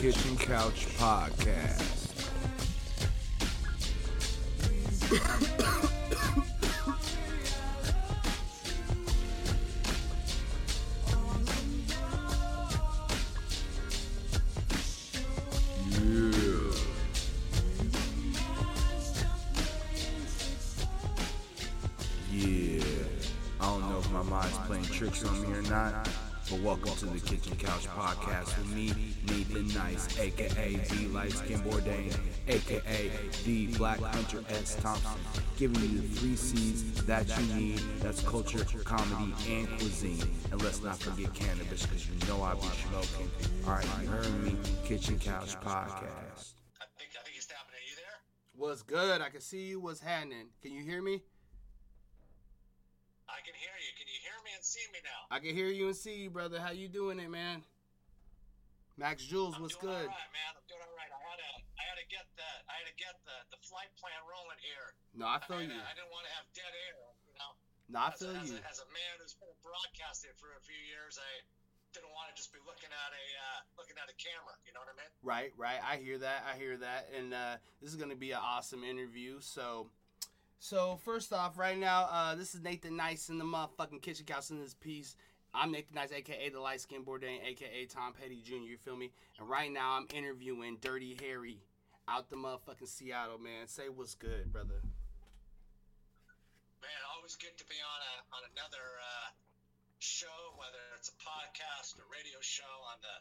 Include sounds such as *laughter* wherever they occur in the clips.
Kitchen Couch Podcast. Yeah. Yeah. I don't know if my mind's playing tricks on me or not, but welcome to the Kitchen Couch Podcast with me, Nathan Nice, aka the Light Skin Bourdain, aka the Black Hunter S. Thompson, giving you the three C's that you need. That's culture, comedy, and cuisine. And let's not forget cannabis, because you know I be smoking. Alright, you heard me, Kitchen Couch Podcast. I think I think he's tapping in. You there? What's good? I can see you. What's happening? Can you hear me? I can hear you. Can you hear me and see me now? I can hear you and see you, brother. How you doing it, man? Max Jules, I'm what's good? All right, man. I'm doing all right. I had to I had to get the I had to get the the flight plan rolling here. No, I I, feel had you. to- I didn't want to have dead air. You know. No, I feel as, you. a, as a man who's been broadcasting for a few years, I didn't want to just be looking at a uh, looking at a camera. You know what I mean? Right, right. I hear that. I hear that. And uh, this is gonna be an awesome interview. So, so first off, right now, uh, this is Nathan Nice in the motherfucking kitchen couch in this piece. I'm Nathan Nice, aka the light skin Bourdain, aka Tom Petty Jr. You feel me? And right now, I'm interviewing Dirty Harry out the motherfucking Seattle, man. Say what's good, brother. Man, always good to be on a on another uh, show, whether it's a podcast or radio show on the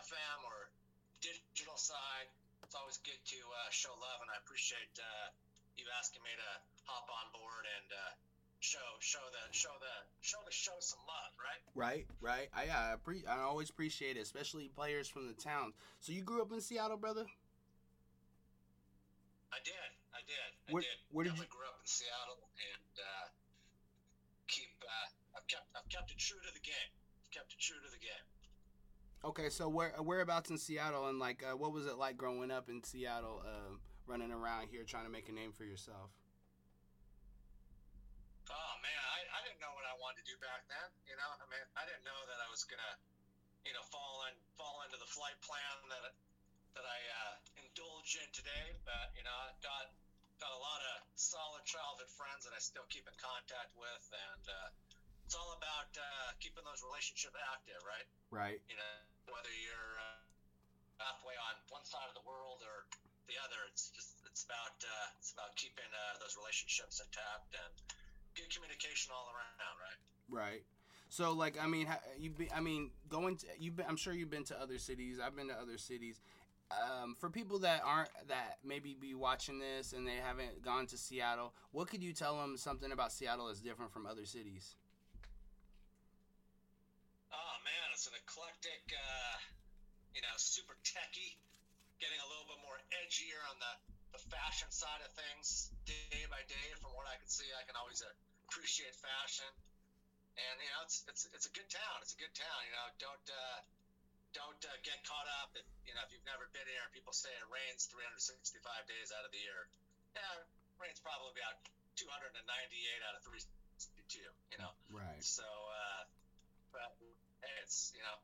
FM or digital side. It's always good to uh, show love, and I appreciate uh, you asking me to hop on board and uh, show show the show the show the show some love, right? Right, right. I I, appre- I always appreciate it, especially players from the town. So you grew up in Seattle, brother? I did, I did, I Where- did. where did you- grew up in Seattle, and uh, keep uh, I've kept I've kept it true to the game. Kept it true to the game. Okay, so where whereabouts in Seattle, and like, uh, what was it like growing up in Seattle, um, running around here trying to make a name for yourself? Oh man, I, I didn't know what I wanted to do back then. You know, I mean, I didn't know that I was gonna, you know, fall in fall into the flight plan that that I uh, indulge in today. But you know, I got got a lot of solid childhood friends that I still keep in contact with, and uh, it's all about uh, keeping those relationships active, right? Right. You know, whether you're uh, halfway on one side of the world or the other, it's just it's about uh, it's about keeping uh, those relationships intact and good communication all around, right? Right. So like, I mean, you be, I mean, going to you. Been, I'm sure you've been to other cities. I've been to other cities. Um, for people that aren't that maybe be watching this and they haven't gone to Seattle, what could you tell them something about Seattle that's different from other cities? Oh man, it's an eclectic, uh, you know, super techy, getting a little bit more edgier on the, the fashion side of things day by day. From what I can see, I can always appreciate fashion, and you know, it's it's it's a good town. It's a good town. You know, don't uh, don't uh, get caught up if you know if you've never been here people say it rains 365 days out of the year. Yeah, it rains probably about 298 out of 362. You know. Right. So, uh, but hey, it's you know,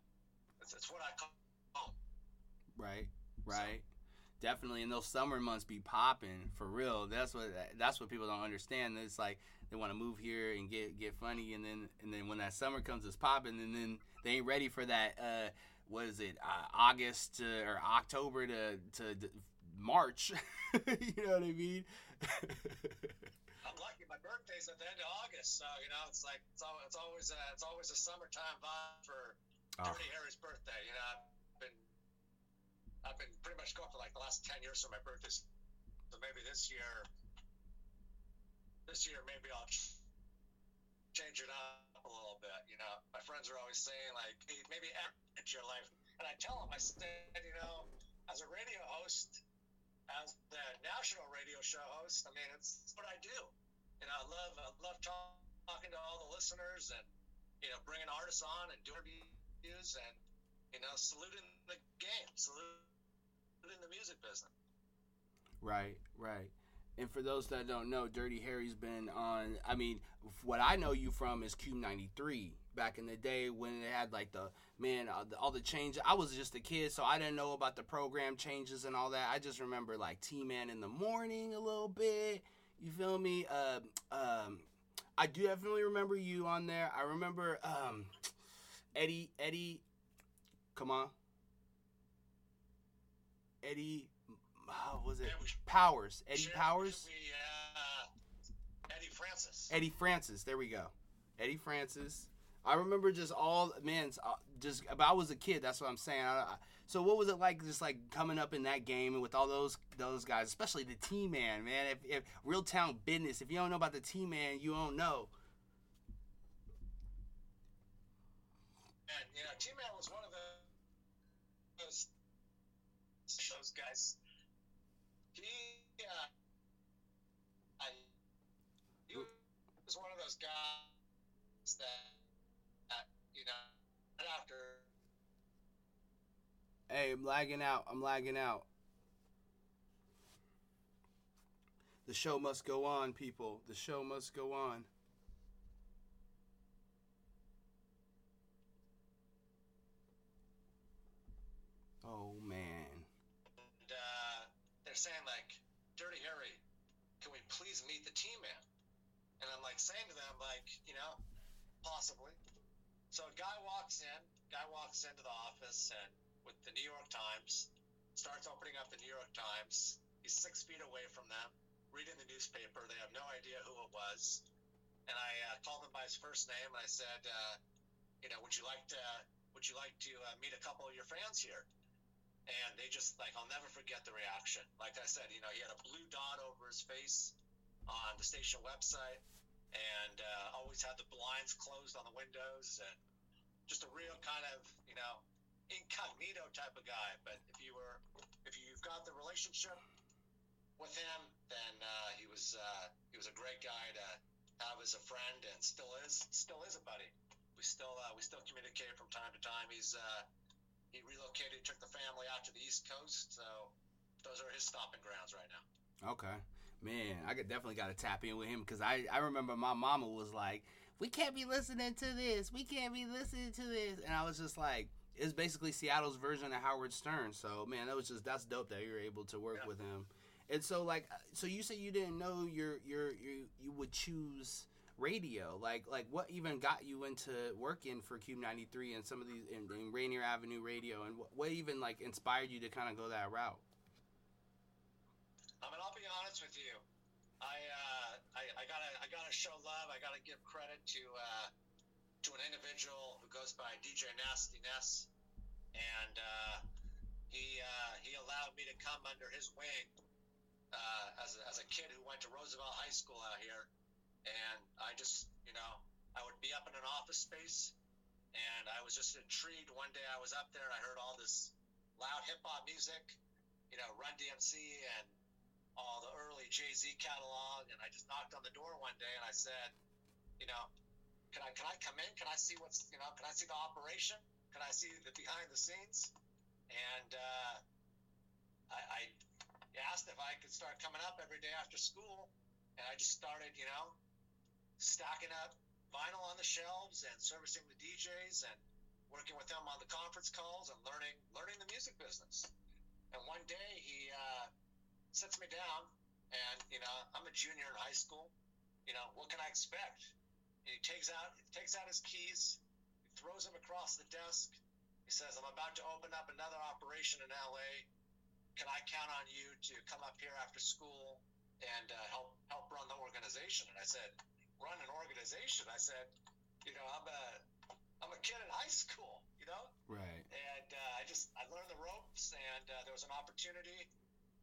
it's, it's what I call home. Right, right. Definitely, and those summer months be popping for real. That's what that's what people don't understand. It's like they want to move here and get get funny, and then and then when that summer comes, it's popping, and then they ain't ready for that. Uh, what is it? Uh, August to, or October to to d- March. *laughs* you know what I mean? I'm lucky. My birthday's at the end of August, so you know, it's like it's, al- it's always a, it's always a summertime vibe for Oh. Dirty Harry's birthday. You know, I've been pretty much going for like the last ten years for my birthday. So maybe this year, this year maybe I'll change it up a little bit. You know, my friends are always saying like, hey, maybe add your life, and I tell them, I said, you know, as a radio host, as the national radio show host, I mean, it's, it's what I do. You know, I love I love talk, talking to all the listeners and you know bringing artists on and doing interviews and you know saluting the game, saluting the music business. Right, right. And for those that don't know, Dirty Harry's been on. I mean, what I know you from is Cube '93 back in the day when it had like the man all the, all the changes. I was just a kid, so I didn't know about the program changes and all that. I just remember like T Man in the morning a little bit. You feel me? Uh, um, I do definitely remember you on there. I remember um, Eddie Eddie. Come on, Eddie. How was it? Yeah, we- Powers. Eddie Should- Powers. should We, uh, Eddie Francis. Eddie Francis. There we go. Eddie Francis. I remember just all man, uh, just. But I was a kid. That's what I'm saying. I, I, so what was it like, just like coming up in that game and with all those those guys, especially the T Man, man. If, if real town business, if you don't know about the T Man, you don't know. And you know, T Man was one of the those those guys. He, uh, I, he was one of those guys that, that you know, right after Hey, I'm lagging out. I'm lagging out. The show must go on, people. The show must go on. Oh saying like, "Dirty Harry, can we please meet the T Man?" And I'm like saying to them like, you know, possibly. So a guy walks in, guy walks into the office and with the New York Times, starts opening up the New York Times. He's six feet away from them, reading the newspaper. They have no idea who it was. And I uh, called him by his first name and I said, uh, you know, would you like to would you like to uh, meet a couple of your fans here? And they just like I'll never forget the reaction. Like I said, you know, he had a blue dot over his face on the station website, and uh, always had the blinds closed on the windows, and just a real kind of you know incognito type of guy. But if you were, if you've got the relationship with him, then uh, he was uh, he was a great guy to have as a friend, and still is still is a buddy. We still uh, we still communicate from time to time. He's uh, he relocated, took the family out to the East Coast, so those are his stopping grounds right now. Okay. Man, I could definitely got to tap in with him because I, I remember my mama was like, we can't be listening to this. We can't be listening to this. And I was just like, it's basically Seattle's version of Howard Stern. So, man, that was just, that's dope that you were able to work Yeah. with him. And so, like, so you said you didn't know your, your, you, you would choose radio. Like, like what even got you into working for Cube 93 and some of these, in, in Rainier Avenue Radio? And what, what even, like, inspired you to kind of go that route? I mean, I'll be honest with you. I, uh, I, I gotta, I gotta show love. I gotta give credit to, uh, to an individual who goes by DJ Nasty Ness, and uh, he, uh, he allowed me to come under his wing uh, as, a, as a kid who went to Roosevelt High School out here, and I just, you know, I would be up in an office space, and I was just intrigued. One day I was up there, and I heard all this loud hip hop music, you know, Run DMC and all the early Jay Z catalog, and I just knocked on the door one day and I said, you know, can I can I come in? Can I see what's you know? Can I see the operation? Can I see the behind the scenes? And uh, I, I asked if I could start coming up every day after school, and I just started, you know, stacking up vinyl on the shelves and servicing the DJs and working with them on the conference calls and learning learning the music business. And one day he uh, sits me down, and you know I'm a junior in high school. You know what can I expect? And he takes out takes out his keys, he throws them across the desk. He says, "I'm about to open up another operation in LA. Can I count on you to come up here after school and uh, help help run the organization?" And I said, "Run an organization?" I said, "You know, I'm a I'm a kid in high school. You know, Right. and uh, I just I learned the ropes, and uh, there was an opportunity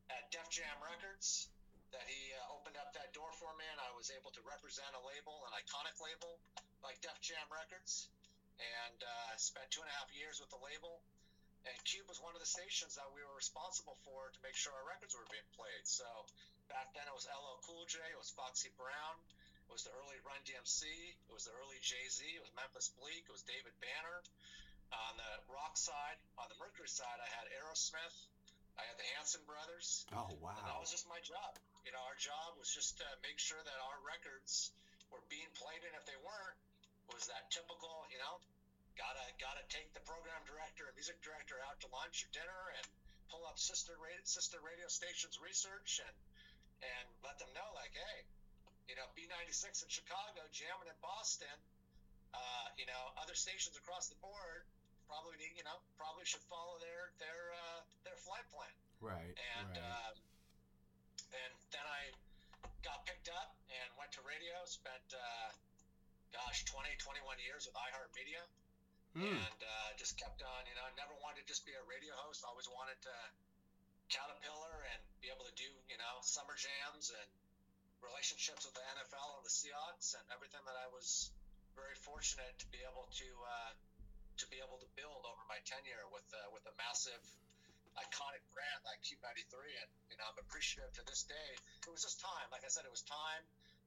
at Def Jam Records that he uh, opened up that door for me, and I was able to represent a label, an iconic label like Def Jam Records, and uh, spent two and a half years with the label. And Cube was one of the stations that we were responsible for to make sure our records were being played. So back then it was LL Cool J, it was Foxy Brown, it was the early Run DMC, it was the early Jay Z, it was Memphis Bleek, it was David Banner. On the rock side, on the Mercury side, I had Aerosmith, I had the Hanson Brothers, Oh, wow! and that was just my job. You know, our job was just to make sure that our records were being played, and if they weren't, was that typical, you know, gotta gotta take the program director and music director out to lunch or dinner and pull up sister radio, sister radio stations research and and let them know like, hey, you know, B96 in Chicago, jamming in Boston, uh, you know, other stations across the board probably need, you know, probably should follow their their uh, their flight plan. Right. And right. um, and then I got picked up and went to radio. Spent uh, gosh, 20, 21 years with iHeartMedia, Hmm. and uh, just kept on. You know, I never wanted to just be a radio host. Always wanted to caterpillar and be able to do you know summer jams and relationships with the NFL and the Seahawks and everything that I was very fortunate to be able to uh, to be able to build over my tenure with uh, with a massive iconic brand like Q93 and you know I'm appreciative to this day. It was just time, like I said, it was time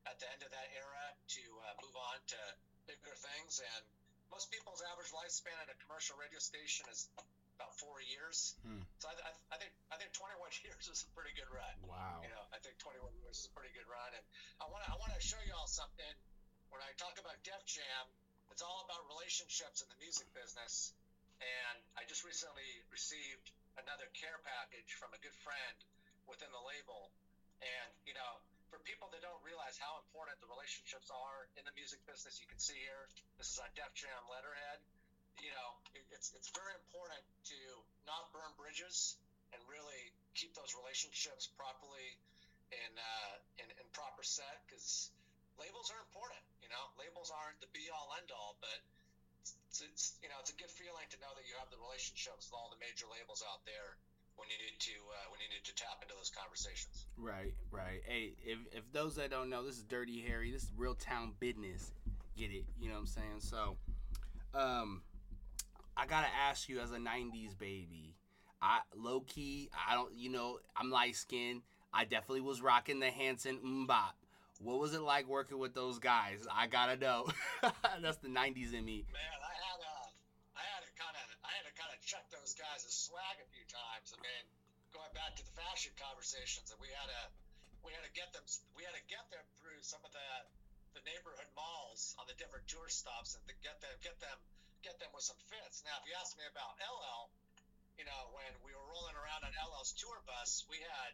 at the end of that era to uh, move on to bigger things. And most people's average lifespan at a commercial radio station is about four years. Hmm. So I, I, I think I think 21 *laughs* years is a pretty good run. Wow. You know, I think 21 years is a pretty good run, and I want to I want to show you all something. When I talk about Def Jam, it's all about relationships in the music business. And I just recently received another care package from a good friend within the label. And you know, for people that don't realize how important the relationships are in the music business, you can see here. This is on Def Jam letterhead. You know, it, it's it's very important to not burn bridges and really keep those relationships properly in uh, in, in proper set because labels are important. You know, labels aren't the be all end all, but it's, it's you know it's a good feeling to know that you have the relationships with all the major labels out there when you need to uh, when you need to tap into those conversations. Right, right. Hey, if if those that don't know, this is Dirty Harry. This is real town business. Get it? You know what I'm saying? So, um, I gotta ask you, as a '90s baby, I low key, I don't, you know, I'm light skinned. I definitely was rocking the Hanson MMMBop. What was it like working with those guys? I gotta know. *laughs* That's the '90s in me. Man, I had a, I had to kind of, I had to kind of check those guys' swag a few times. I mean, going back to the fashion conversations, and we had to, we had to get them, we had to get them through some of the, the neighborhood malls on the different tour stops, and to get them, get them, get them with some fits. Now, if you ask me about LL, you know, when we were rolling around on LL's tour bus, we had,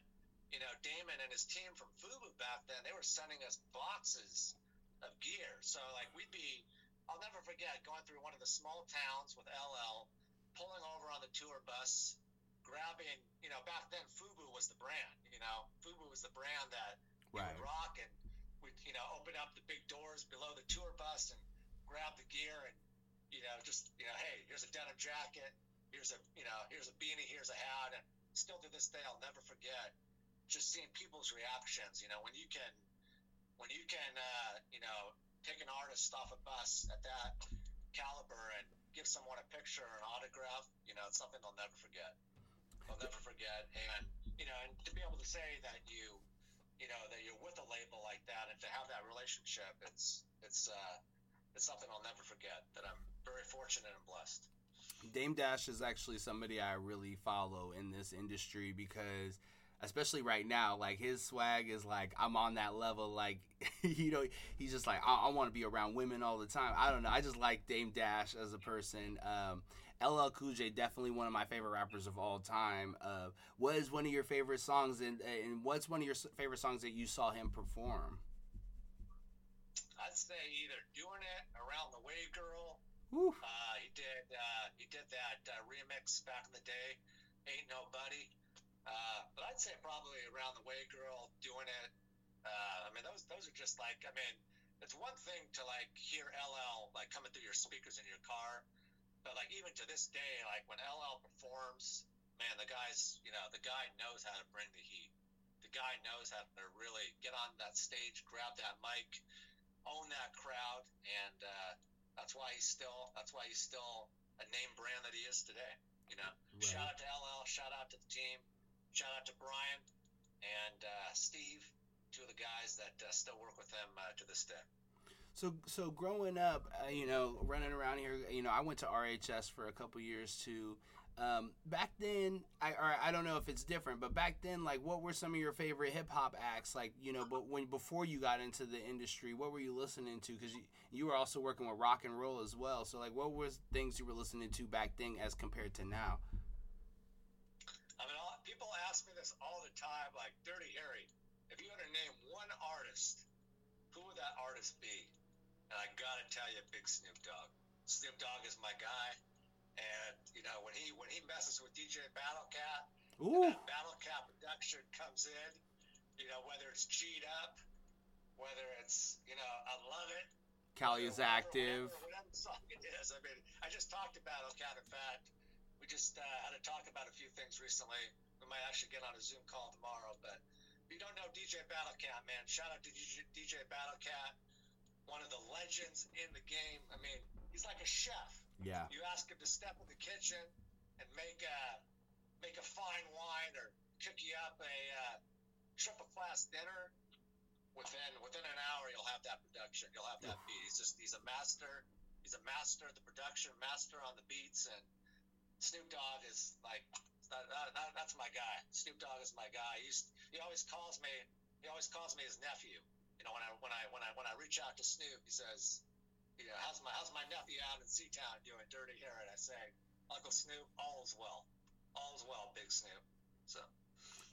you know, Damon and his team from Fubu back then. They were sending us boxes of gear. So like we'd be I'll never forget going through one of the small towns with LL, pulling over on the tour bus, grabbing, you know, back then Fubu was the brand, you know, Fubu was the brand that we Right. would rock and we'd, you know, open up the big doors below the tour bus and grab the gear and, you know, just, you know, hey, here's a denim jacket, here's a, you know, here's a beanie, here's a hat. And still to this day, I'll never forget just seeing people's reactions, you know, when you can, when you can, uh, you know, take an artist off a bus at that caliber and give someone a picture or an autograph, you know, it's something they'll never forget. They'll never forget. And, you know, and to be able to say that you, you know, that you're with a label like that and to have that relationship, it's, it's, uh, it's something I'll never forget that I'm very fortunate and blessed. Dame Dash is actually somebody I really follow in this industry because especially right now, like his swag is like I'm on that level. Like *laughs* you know, he's just like I, I want to be around women all the time. I don't know. I just like Dame Dash as a person. Um, LL Cool J definitely one of my favorite rappers of all time. Uh, what is one of your favorite songs, and and what's one of your favorite songs that you saw him perform? I'd say either doing it around the way, girl. Uh, he did. Uh, he did that uh, remix back in the day. Ain't nobody. Uh, but I'd say probably around the way, girl, doing it. Uh, I mean, those those are just like. I mean, it's one thing to like hear LL like coming through your speakers in your car, but like even to this day, like when LL performs, man, the guy's you know the guy knows how to bring the heat. The guy knows how to really get on that stage, grab that mic, own that crowd, and uh, that's why he's still that's why he's still a name brand that he is today. You know, shout out to LL, shout out to the team, shout out to Brian and uh, Steve, two of the guys that uh, still work with him uh, to this day. So so growing up, uh, you know, running around here, you know, I went to RHS for a couple years too. Um, back then, I or I don't know if it's different, but back then, like, what were some of your favorite hip hop acts? Like, you know, but when before you got into the industry, what were you listening to? Because you, you were also working with rock and roll as well. So, like, what was things you were listening to back then as compared to now? I mean, people ask me this all the time, like Dirty Harry. If you had to name one artist, who would that artist be? And I gotta tell you, Big Snoop Dogg. Snoop Dogg is my guy, and you know when he when he messes with DJ Battle Cat, Ooh, that Battle Cat production comes in. You know whether it's G'd Up, whether it's you know I love it. Cali is Whatever- active. Whatever, whatever song it is. I mean, I just talked to Battle Cat. In fact, we just uh, had to talk about a few things recently. We might actually get on a Zoom call tomorrow. But if you don't know DJ Battle Cat, man, shout out to DJ, DJ Battle Cat, one of the legends in the game. I mean, he's like a chef. Yeah. You ask him to step in the kitchen and make a make a fine wine or cook you up a uh, triple class dinner. Within within an hour, you'll have that production. You'll have that beat. He's just he's a master. He's a master of the production, master on the beats, and Snoop Dogg is like that, that, that- that's my guy. Snoop Dogg is my guy. He's he always calls me he always calls me his nephew. You know when I when I when I when I reach out to Snoop, he says, you know, how's my how's my nephew out in Seatown doing Dirty Harry? And I say, Uncle Snoop, all is well, all is well, Big Snoop. So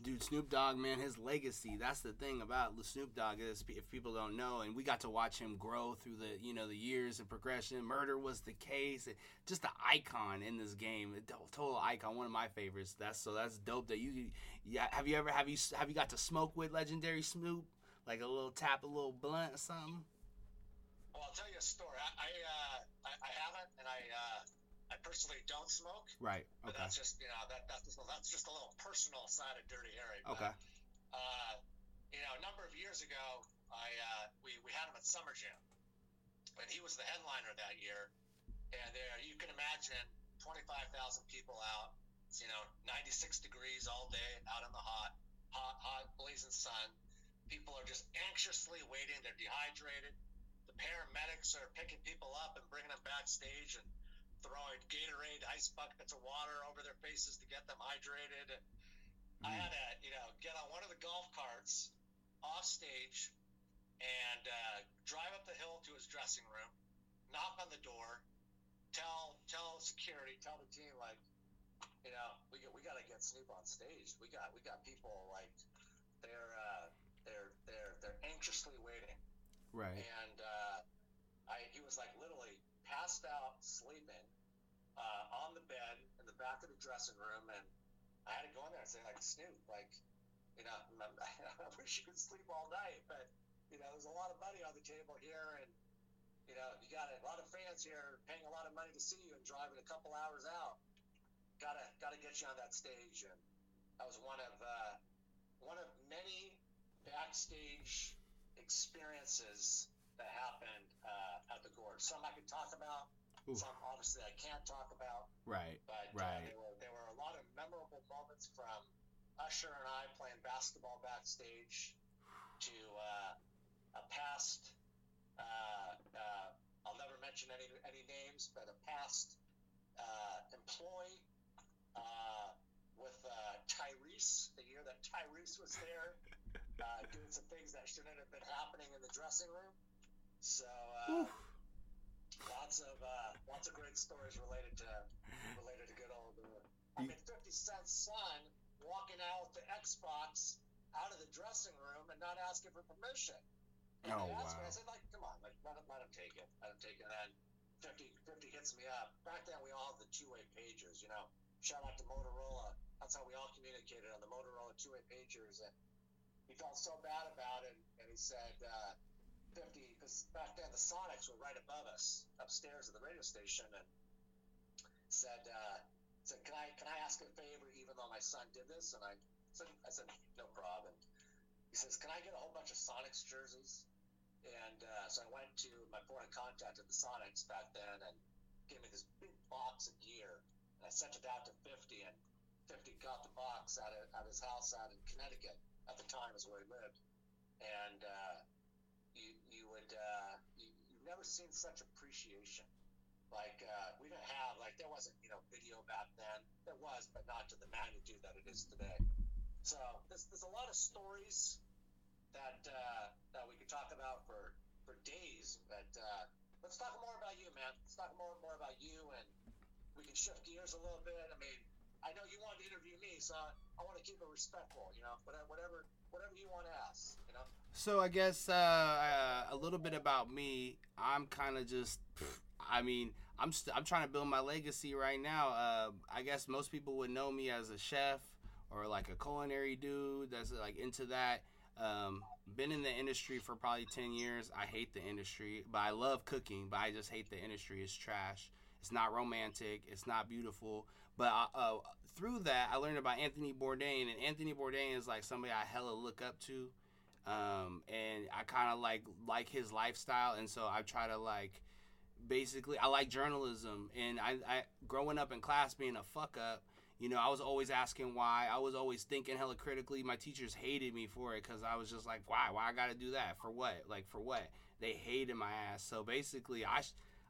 Dude, Snoop Dogg, man, his legacy. That's the thing about Snoop Dogg is if people don't know, and we got to watch him grow through the you know the years and progression. Murder was the case, just an icon in this game, a total icon, one of my favorites. That's so that's dope that you. Yeah, have you ever have you have you got to smoke with legendary Snoop, like a little tap, a little blunt or something? I'll tell you a story. I I, uh, I, I haven't, and I uh, I personally don't smoke. Right. Okay. But that's just you know that that's just, that's just a little personal side of Dirty Harry. But, Okay. Uh, you know, a number of years ago, I uh, we we had him at Summer Jam, and he was the headliner that year. And there, you can imagine, twenty five thousand people out. It's, you know, ninety six degrees all day out in the hot, hot, hot blazing sun. People are just anxiously waiting. They're dehydrated. Paramedics are picking people up and bringing them backstage and throwing Gatorade ice buckets of water over their faces to get them hydrated. And I had to, you know, get on one of the golf carts off stage and uh, drive up the hill to his dressing room, knock on the door, tell tell security, tell the team like, you know, we got, we got to get Snoop on stage. We got we got people like they're uh, they're they're they're anxiously waiting Right. and uh, I he was like literally passed out sleeping uh, on the bed in the back of the dressing room, and I had to go in there and say like Snoop, like you know, *laughs* I wish you could sleep all night, but you know, there's a lot of money on the table here, and you know, you got a lot of fans here paying a lot of money to see you and driving a couple hours out. Gotta gotta get you on that stage, and that was one of uh, one of many backstage experiences that happened uh, at the Gorge. Some I could talk about, Oof. some obviously I can't talk about. Right. But Right. uh, there, were, there were a lot of memorable moments from Usher and I playing basketball backstage to uh, a past. Uh, uh, I'll never mention any any names, but a past uh, employee uh, with uh, Tyrese, the year that Tyrese was there, *laughs* uh, doing some things that shouldn't have been happening in the dressing room. So uh, lots of uh, lots of great stories related to related to good old. Uh, I mean, Fifty Cent's son walking out with the Xbox out of the dressing room and not asking for permission. And Oh, they asked me, wow. I said, like, come on, like, let him, let him take it. Let him take it. And then 50, 50 hits me up. Back then, we all had the two-way pagers, you know. Shout out to Motorola. That's how we all communicated on the Motorola two-way pagers. And he felt so bad about it, and he said, uh, 50, because back then the Sonics were right above us, upstairs at the radio station, and said, uh, said, can I can I ask a favor, even though my son did this? And I said, I said, no problem. He says, can I get a whole bunch of Sonics jerseys? And uh, so I went to my point of contact at the Sonics back then, and gave me this big box of gear. And I sent it out to 50, and 50 got the box out of, at his house out in Connecticut at the time, is where he lived. And uh, you you would uh, you, you've never seen such appreciation like uh, we didn't have like there wasn't you know video back then. There was, but not to the magnitude that it is today. So there's, there's a lot of stories that uh, that we could talk about for for days. But uh, let's talk more about you, man. Let's talk more more about you, and we can shift gears a little bit. I mean, I know you wanted to interview me, so I want to keep it respectful. You know, But whatever whatever you want to ask. You know. So I guess uh, uh, a little bit about me. I'm kind of just. I mean, I'm st- I'm trying to build my legacy right now. Uh, I guess most people would know me as a chef or like a culinary dude that's like into that. Um, been in the industry for probably 10 years. I hate the industry, but I love cooking, but I just hate the industry. It's trash. It's not romantic. It's not beautiful. But uh, through that, I learned about Anthony Bourdain, and Anthony Bourdain is like somebody I hella look up to. Um, and I kind of like like his lifestyle, and so I try to like basically I like journalism, and I, I growing up in class being a fuck up. You know, I was always asking why. I was always thinking hella critically. My teachers hated me for it because I was just like, why? Why I got to do that? For what? Like, for what? They hated my ass. So basically, I,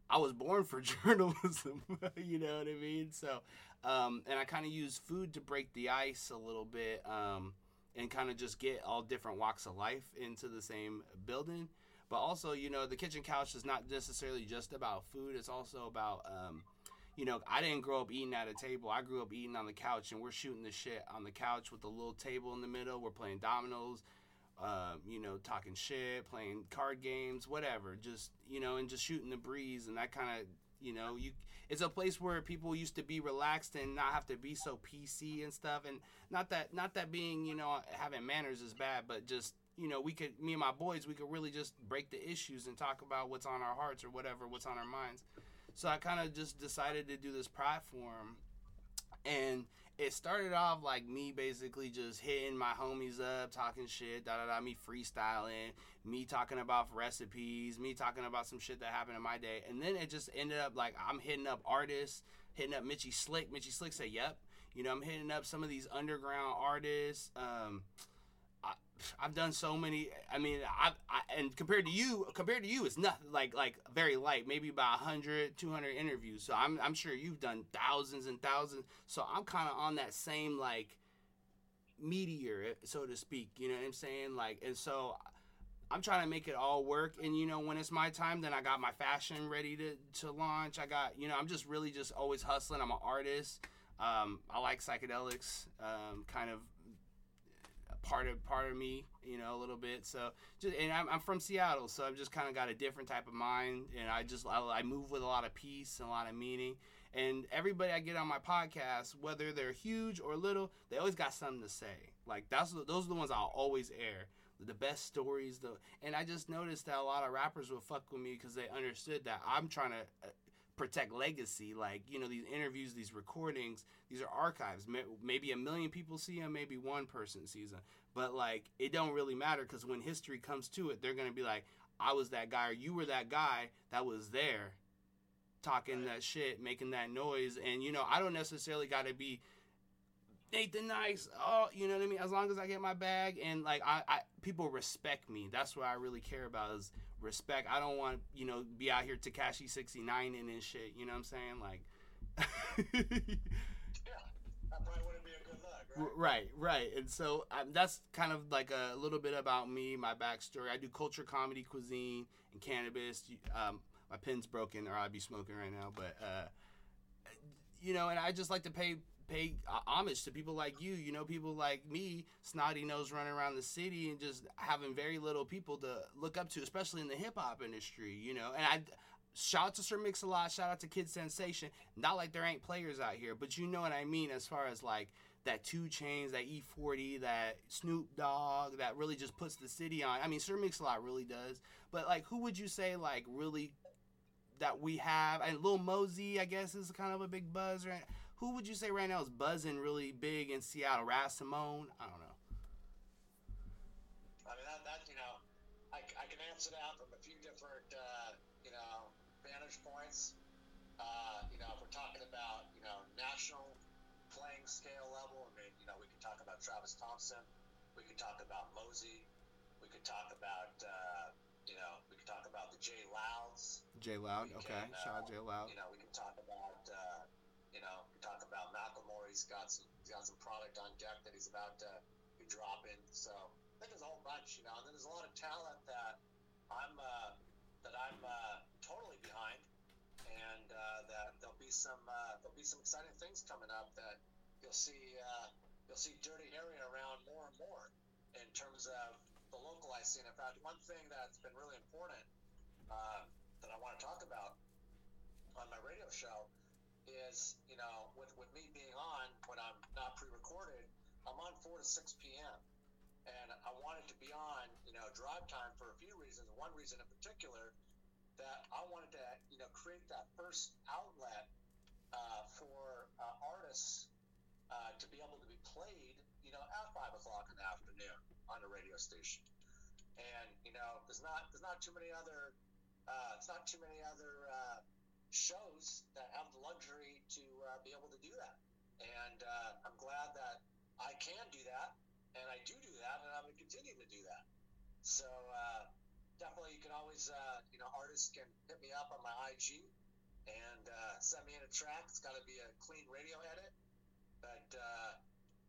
I was born for *laughs* journalism. *laughs* you know what I mean? So, um, and I kind of use food to break the ice a little bit um, and kind of just get all different walks of life into the same building. But also, you know, the kitchen couch is not necessarily just about food. It's also about, um, you know, I didn't grow up eating at a table. I grew up eating on the couch, and we're shooting the shit on the couch with a little table in the middle. We're playing dominoes, uh, you know, talking shit, playing card games, whatever. Just you know, and just shooting the breeze, and that kind of, you know, you. It's a place where people used to be relaxed and not have to be so PC and stuff. And not that, not that being, you know, having manners is bad, but just you know, we could, me and my boys, we could really just break the issues and talk about what's on our hearts or whatever, what's on our minds. So I kind of just decided to do this platform. And it started off like me basically just hitting my homies up, talking shit, da da da, me freestyling, me talking about recipes, me talking about some shit that happened in my day. And then it just ended up like I'm hitting up artists, hitting up Mitchy Slick. Mitchy Slick said, Yep. You know, I'm hitting up some of these underground artists. Um, I've done so many. I mean, I, I and compared to you, compared to you, it's nothing like like very light. Maybe about 100, 200 interviews. So I'm I'm sure you've done thousands and thousands. So I'm kind of on that same like meteor, so to speak. You know what I'm saying? Like, and so I'm trying to make it all work. And you know, when it's my time, then I got my fashion ready to to launch. I got you know, I'm just really just always hustling. I'm an artist. Um, I like psychedelics, um, kind of part of part of me, you know, a little bit. So, just and I'm, I'm from Seattle, so I've just kind of got a different type of mind, and I just I, I move with a lot of peace and a lot of meaning. And everybody I get on my podcast, whether they're huge or little, they always got something to say. Like that's those are the ones I'll always air. The best stories, the and I just noticed that a lot of rappers would fuck with me because they understood that I'm trying to uh, protect legacy. Like you know, these interviews, these recordings, these are archives. Maybe a million people see them, maybe one person sees them. But like, it don't really matter because when history comes to it, they're gonna be like, "I was that guy, or you were that guy that was there, talking that shit, making that noise." And you know, I don't necessarily got to be Nathan Nice. Oh, you know what I mean? As long as I get my bag and like I, I people respect me. That's what I really care about is respect. I don't want, you know, be out here Tekashi 69 and and shit, you know what I'm saying? Like *laughs* Yeah. That probably wouldn't be a good look, right? Right, right. And so um, that's kind of like a little bit about me, my backstory. I do culture, comedy, cuisine, and cannabis. Um, my pen's broken, or I'd be smoking right now. But uh, you know, and I just like to pay pay uh, homage to people like you. You know, people like me, snotty nose running around the city and just having very little people to look up to, especially in the hip hop industry. You know, and I shout out to Sir Mix a Lot, shout out to Kid Sensation. Not like there ain't players out here, but you know what I mean as far as like that 2 Chainz, that E40, that Snoop Dogg, that really just puts the city on. I mean, Sir Mix a Lot really does, but like, who would you say like really that we have? And Lil Mosey, I guess, is kind of a big buzz, right? Who would you say right now is buzzing really big in Seattle? Rasamone? I don't know. I mean, that, that you know, I, I can answer that from a few different, uh, you know, vantage points. Uh, you know, if we're talking about, you know, national playing scale level, I mean, you know, we could talk about Travis Thompson. We could talk about Mosey. We could talk about, uh, you know, we could talk about the Jay Louds. Jay Loud. Okay. can, uh, Shout out Jay Loud. You know, we can talk about, uh, you know, we talk about Macklemore. He's got some, he's got some product on deck that he's about to be dropping. So I think there's a whole bunch, you know, and then there's a lot of talent that I'm, uh, that I'm uh, totally behind, and uh, that there'll be some, uh, there'll be some exciting things coming up that you'll see, uh, you'll see Dirty Harry around more and more in terms of the localized scene. In fact, one thing that's been really important uh, that I want to talk about on my radio show is, you know, with, with me being on when I'm not pre-recorded, I'm on 4 to 6 p.m. And I wanted to be on, you know, drive time for a few reasons. One reason in particular that I wanted to, you know, create that first outlet uh, for uh, artists uh, to be able to be played, you know, at 5 o'clock in the afternoon on a radio station. And, you know, there's not, there's not too many other uh, it's not too many other uh, shows that have the luxury to uh, be able to do that. And uh, I'm glad that I can do that, and I do do that, and I'm going to continue to do that. So uh, definitely, you can always, uh, you know, artists can hit me up on my IG and uh, send me in a track. It's got to be a clean radio edit, but uh,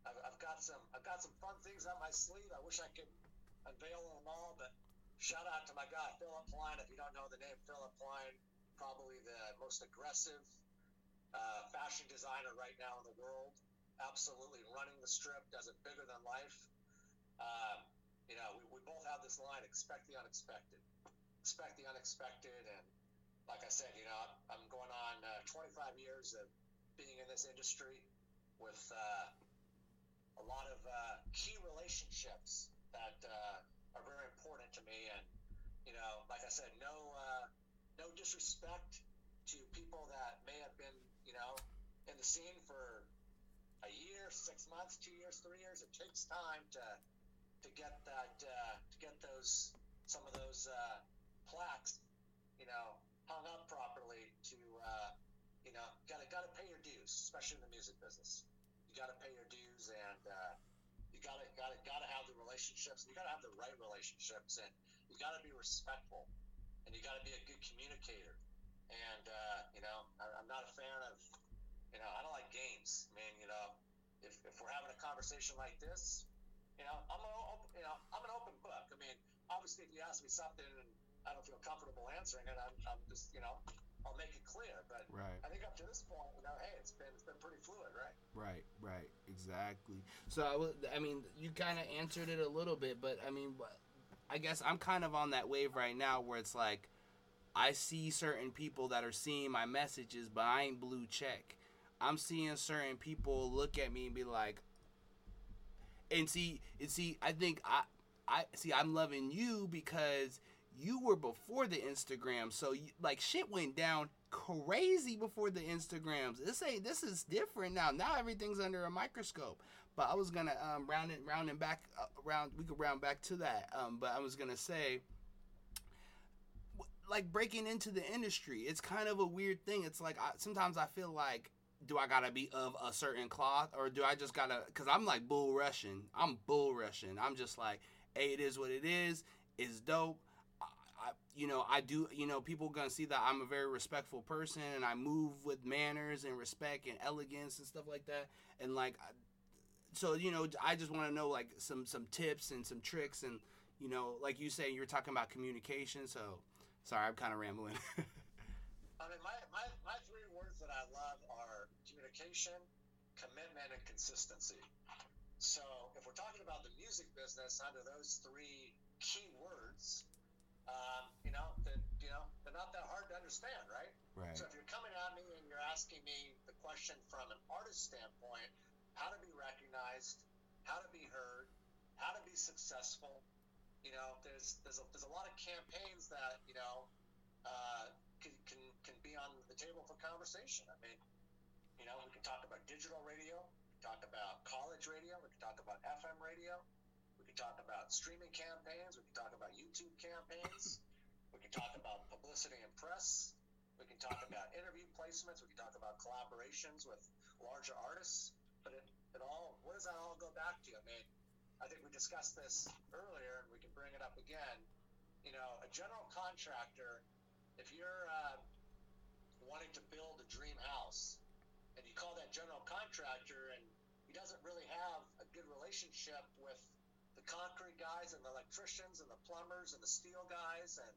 I've, I've got some, I've got some fun things on my sleeve. I wish I could unveil them all, but shout out to my guy Philipp Plein. If you don't know the name Philipp Plein, probably the most aggressive uh, fashion designer right now in the world. Absolutely running the strip, does it bigger than life. Um, you know, we, we both have this line: expect the unexpected. Expect the unexpected, and like I said, you know, I'm going on uh, 25 years of being in this industry with uh, a lot of uh, key relationships that uh, are very important to me. And you know, like I said, no uh, no disrespect to people that may have been you know in the scene for a year, six months, two years, three years. It takes time to to get that uh, to get those some of those uh, plaques, you know, hung up properly. To uh, you know, gotta gotta pay your dues, especially in the music business. You gotta pay your dues and. Uh, you gotta gotta gotta have the relationships. You gotta have the right relationships, and you gotta be respectful, and you gotta be a good communicator. And uh, you know, I, I'm not a fan of, you know, I don't like games. I mean, you know, if, if we're having a conversation like this, you know, I'm an open, you know, I'm an open book. I mean, obviously, if you ask me something and I don't feel comfortable answering it, I'm, I'm just, you know, I'll make it clear. But Right. I think up to this point, you know, hey, it's been it's been pretty fluid, right? Right, right, exactly. So I would, I mean, you kind of answered it a little bit, but I mean, I guess I'm kind of on that wave right now where it's like, I see certain people that are seeing my messages, but I ain't blue check. I'm seeing certain people look at me and be like, and see, and see, I think I, I see, I'm loving you because you were before the Instagram, so you, like shit went down crazy before the Instagrams. This ain't this is different now. Now everything's under a microscope. But I was gonna um, round it, back uh, round. We could round back to that. Um, but I was gonna say, like breaking into the industry, it's kind of a weird thing. It's like I, sometimes I feel like. Do I gotta be of a certain cloth, or do I just gotta? Cause I'm like bull rushing. I'm bull rushing. I'm just like, hey, it is what it is. It's dope. I, you know, I do. You know, people gonna see that I'm a very respectful person, and I move with manners and respect and elegance and stuff like that. And like, so you know, I just want to know like some some tips and some tricks, and you know, like you say, you're talking about communication. So, sorry, I'm kind of rambling. *laughs* I mean, my, my, my three words that I love are communication, commitment, and consistency. So, if we're talking about the music business under those three key words, um, you know, that you know, they're not that hard to understand, right? right. So, if you're coming at me and you're asking me the question from an artist standpoint, how to be recognized, how to be heard, how to be successful, you know, there's there's a, there's a lot of campaigns that you know uh, can, can can be on the table for conversation. I mean, you know, we can talk about digital radio, we can talk about college radio, we can talk about FM radio, we can talk about streaming campaigns, we can talk about YouTube campaigns, we can talk about publicity and press, we can talk about interview placements, we can talk about collaborations with larger artists. But it, it all, what does that all go back to? I mean, I think we discussed this earlier, and we can bring it up again. You know, a general contractor if you're uh, wanting to build a dream house and you call that general contractor and he doesn't really have a good relationship with the concrete guys and the electricians and the plumbers and the steel guys and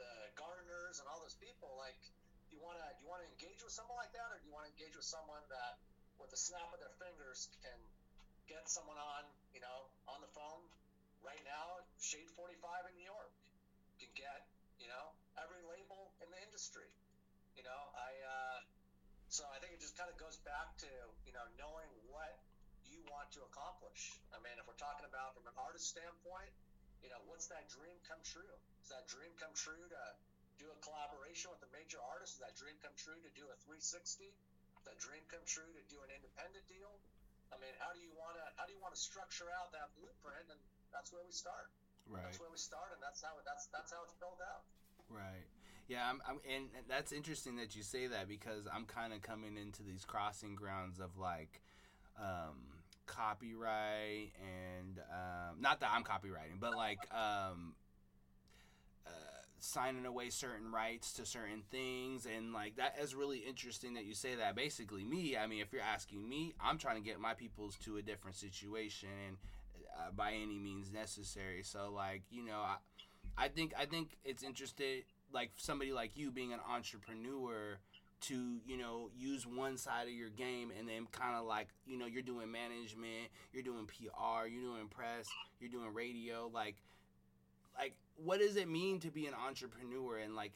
the gardeners and all those people like do you want to do you want to engage with someone like that or do you want to engage with someone that with a snap of their fingers can get someone on you know on the phone. Right now shade 45 in new york can get you know every label in the industry. You know i uh, so i think it just kind of goes back to you know knowing what you want to accomplish. I mean if we're talking about from an artist standpoint you know what's that dream come true? Does that dream come true to do a collaboration with a major artist? Does that dream come true to do a 360 that dream come true to do an independent deal i mean how do you want to how do you want to structure out that blueprint and that's where we start Right. that's where we start and that's how that's that's how it's built out Right. Yeah, I'm, I'm, and that's interesting that you say that because I'm kind of coming into these crossing grounds of like um, copyright and um, not that I'm copywriting, but like um, signing away certain rights to certain things, and like that is really interesting that you say that. Basically, me, I mean, if you're asking me, I'm trying to get my peoples to a different situation and uh, by any means necessary. So like you know, I, I think I think it's interesting, like somebody like you being an entrepreneur, to you know use one side of your game and then kind of like you know you're doing management, you're doing PR, you're doing press, you're doing radio, like like what does it mean to be an entrepreneur and like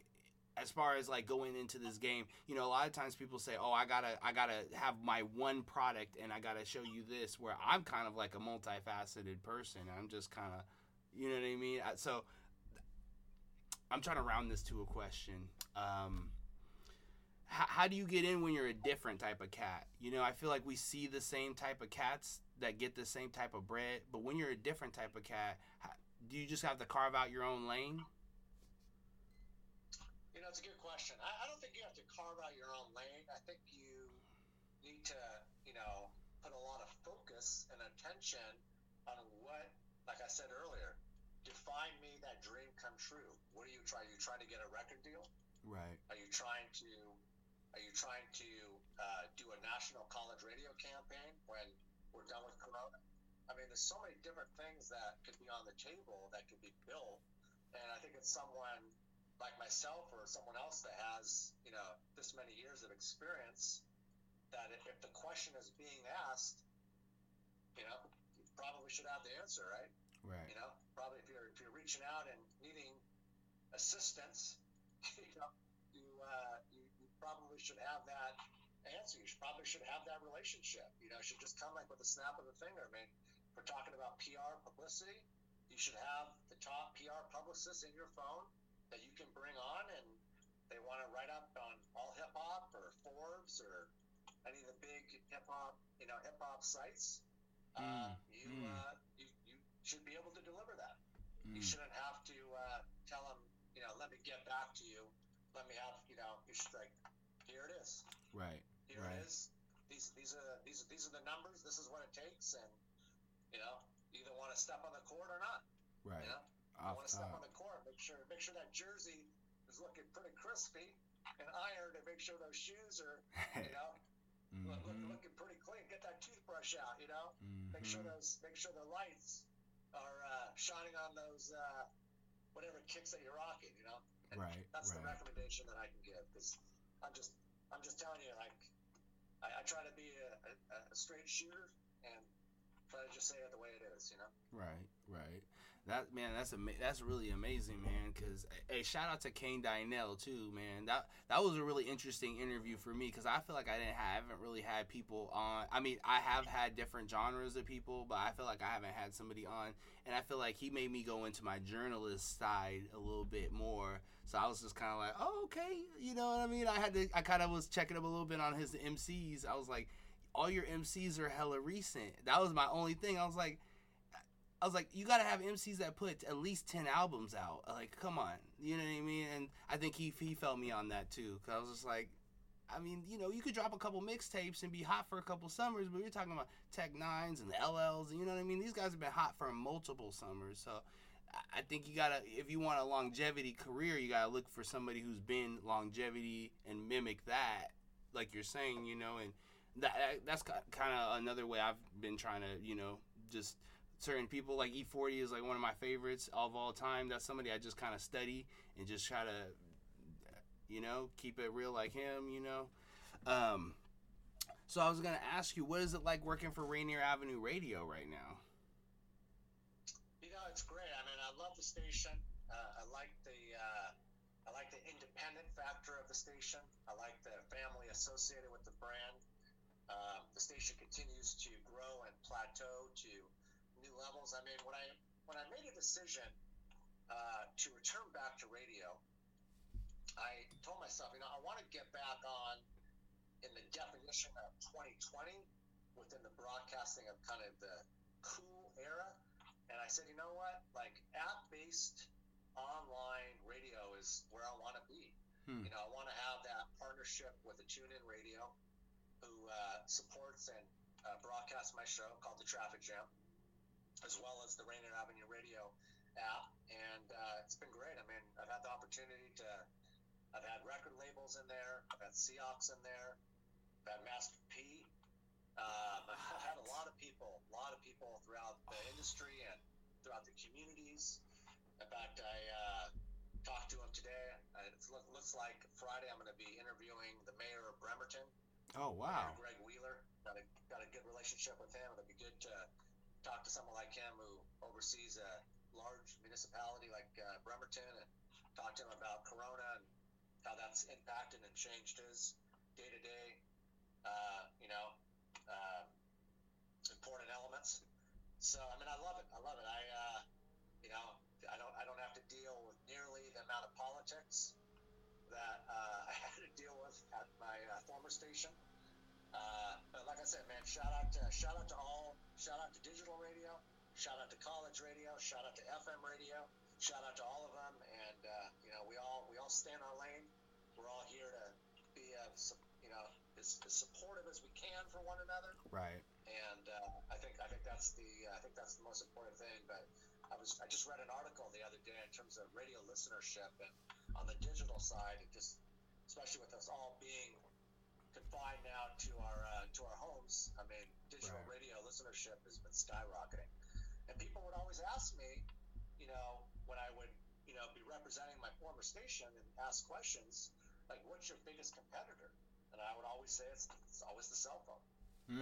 as far as like going into this game? You know a lot of times people say oh i gotta i gotta have my one product and i gotta show you this where i'm kind of like a multifaceted person. I'm just kind of you know what i mean? So i'm trying to round this to a question. Um how, do you get in when you're a different type of cat? You know i feel like we see the same type of cats that get the same type of bread but when you're a different type of cat how, do you just have to carve out your own lane You know, it's a good question. I, I don't think you have to carve out your own lane. I think you need to, you know, put a lot of focus and attention on what, like I said earlier, define me that dream come true. What are you trying? You trying to get a record deal? right Are you trying to? Are you trying to uh, do a national college radio campaign when we're done with Corona? I mean, there's so many different things that could be on the table that could be built, and I think it's someone like myself or someone else that has you know this many years of experience that if the question is being asked, you know, you probably should have the answer, right? right You know, probably if you're if you're reaching out and needing assistance, *laughs* you know, you uh, you, you probably should have that answer. You should, probably should have that relationship. You know, should just come like with a snap of the finger. I mean, we're talking about PR publicity, you should have the top PR publicists in your phone that you can bring on, and they want to write up on AllHipHop or Forbes or any of the big hip hop, you know, hip hop sites. Uh, Mm, you, mm. uh, you you should be able to deliver that. You Mm, shouldn't have to uh, tell them, you know, let me get back to you. Let me have, you know, you should like, here it is. right Here Right. it is. These these are these these are the numbers. This is what it takes, and you know, you either want to step on the court or not. right You know, off want to step on the court. Make sure make sure that jersey is looking pretty crispy and ironed, and make sure those shoes are, *laughs* you know, look, look, Mhm, looking pretty clean. Get that toothbrush out. You know. Make sure mhm. those make sure the lights are uh, shining on those uh, whatever kicks that you're rocking. You know, and Right, that's the recommendation that I can give because I'm just I'm just telling you like I, I try to be a, a, a straight shooter and just say it the way it is. You know. Right, right. That man, that's ama- that's really amazing, man. Cause hey, shout out to Kane Donnell too, man. That that was a really interesting interview for me because I feel like I didn't have, haven't really had people on. I mean, I have had different genres of people, but I feel like I haven't had somebody on, and I feel like he made me go into my journalist side a little bit more. So I was just kind of like, oh, okay, you know what I mean. I had to, I kind of was checking up a little bit on his MCs. I was like, all your MCs are hella recent. That was my only thing. I was like. I was like, you gotta have MCs that put at least ten albums out. Like, come on, you know what I mean? And I think he he felt me on that too, cause I was just like, I mean, you know, you could drop a couple mixtapes and be hot for a couple summers, but you're talking about Tech N9nes and the LLs, and you know what I mean? These guys have been hot for multiple summers, so I think you gotta, if you want a longevity career, you gotta look for somebody who's been longevity and mimic that, like you're saying, you know, and that that's kind of another way I've been trying to, you know, just certain people like E-40 is like one of my favorites of all time. That's somebody I just kind of study and just try to, you know, keep it real like him, you know. Um, so I was gonna ask you, what is it like working for Rainier Avenue Radio right now? You know, it's great. I mean, I love the station. Uh, I like the uh, I like the independent factor of the station. I like the family associated with the brand. Um, the station continues to grow and plateau to new levels. I mean, when I when I made a decision uh, to return back to radio, I told myself, you know, I want to get back on in the definition of 2020 within the broadcasting of kind of the cool era. And I said, you know what? Like app based online radio is where I want to be. Hmm. You know, I want to have that partnership with the TuneIn Radio, who uh, supports and uh, broadcasts my show called The Traffic Jam, as well as the Rainier Avenue Radio app. And uh, it's been great. I mean, I've had the opportunity to, I've had record labels in there, I've had Seahawks in there, I've had Master P. Um, *laughs* I've had a lot of people, a lot of people throughout the industry and throughout the communities. In fact, I uh, talked to him today. Uh, it look, looks like Friday I'm going to be interviewing the mayor of Bremerton, Oh wow. Greg Wheeler. Got a got a good relationship with him. It'll be good to talk to someone like him who oversees a large municipality like uh, Bremerton and talk to him about Corona and how that's impacted and changed his day to day, you know, uh, important elements. So I mean, I love it. I love it. I, uh, you know, I don't I don't have to deal with nearly the amount of politics that uh, *laughs* I had to deal with at my uh, former station. Uh, but like I said, man, shout out to shout out to all, shout out to digital radio, shout out to college radio, shout out to FM radio, shout out to all of them, and uh, you know we all we all stand our lane. We're all here to be, uh, you know, as, as supportive as we can for one another Right. and uh, I think I think that's the I think that's the most important thing. But I was I just read an article the other day in terms of radio listenership, and on the digital side, it just especially with us all being confined now to our uh, to our homes, I mean, digital Right. radio listenership has been skyrocketing, and people would always ask me, you know, when I would you know be representing my former station and ask questions like, "What's your biggest competitor?" And I would always say it's, it's always the cell phone.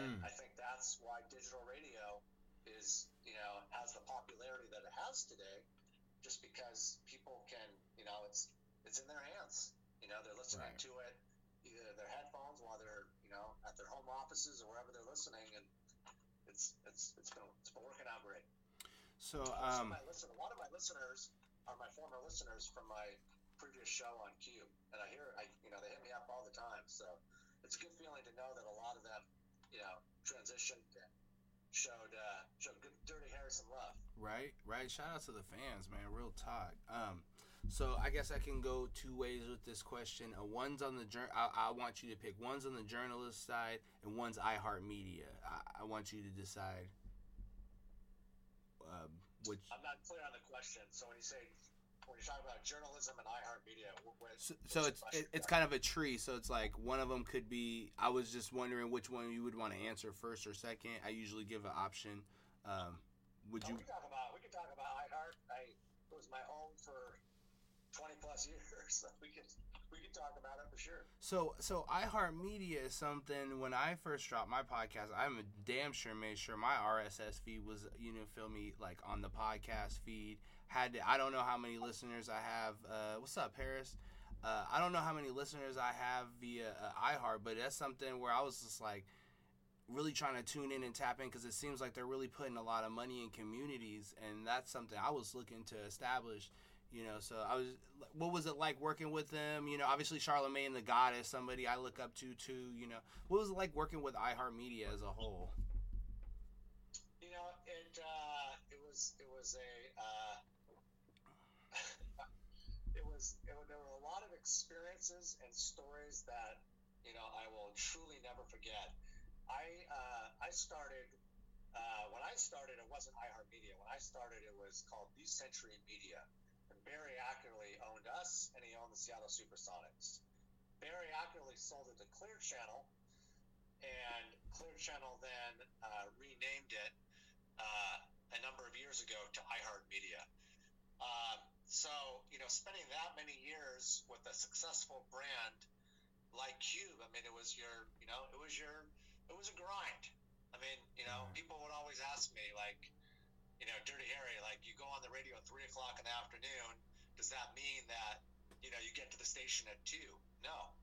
And Mm. I think that's why digital radio is, you know, has the popularity that it has today, just because people can, you know, it's it's in their hands. You know, they're listening Right. to it either their headphones while they're, you know, at their home offices or wherever they're listening, and it's it's it's been it's been working out great. So um. my listen, a lot of my listeners are my former listeners from my previous show on KUBE, and I hear, I you know, they hit me up all the time. So it's a good feeling to know that a lot of them, you know, transitioned and showed uh, showed good, Dirty Harrison love. Right, right. Shout out to the fans, man. Real talk. Um, so I guess I can go two ways with this question. Uh, one's on the jour- I, I want you to pick. One's on the journalist side, and one's iHeartMedia. I, I want you to decide. Um, which. I'm not clear on the question. So when you say when you're talking about journalism and iHeartMedia, So, so it's it, it's kind of a tree. So it's like one of them could be. I was just wondering which one you would want to answer first or second. I usually give an option. Um, would Oh, you? we can talk about we can talk about iHeart. I it was my home for 20 plus years. *laughs* So we can we can talk about it for sure. So so iHeartMedia is something when I first dropped my podcast, I'm damn sure made sure my RSS feed was you know feel me like on the podcast feed. Had to, I don't know how many listeners I have. Uh, what's up, Paris? Uh, I don't know how many listeners I have via uh, iHeart, but that's something where I was just like really trying to tune in and tap in because it seems like they're really putting a lot of money in communities, and that's something I was looking to establish. You know, so I was. What was it like working with them? You know, obviously Charlemagne the God is somebody I look up to too. You know, what was it like working with iHeartMedia as a whole? You know, it uh, it was it was a uh, *laughs* it was it, there were a lot of experiences and stories that you know I will truly never forget. I uh, I started uh, when I started, it wasn't iHeartMedia. When I started, it was called New Century Media. Barry Ackerley owned us, and he owned the Seattle Supersonics. Barry Ackerley sold it to Clear Channel, and Clear Channel then uh, renamed it uh, a number of years ago to iHeartMedia. Um, so, you know, spending that many years with a successful brand like KUBE, I mean, it was your, you know, it was your, it was a grind. I mean, you know, people would always ask me, like, you know, Dirty Harry, like, you go on the radio at three o'clock in the afternoon. Does that mean that, you know, you get to the station at two? No,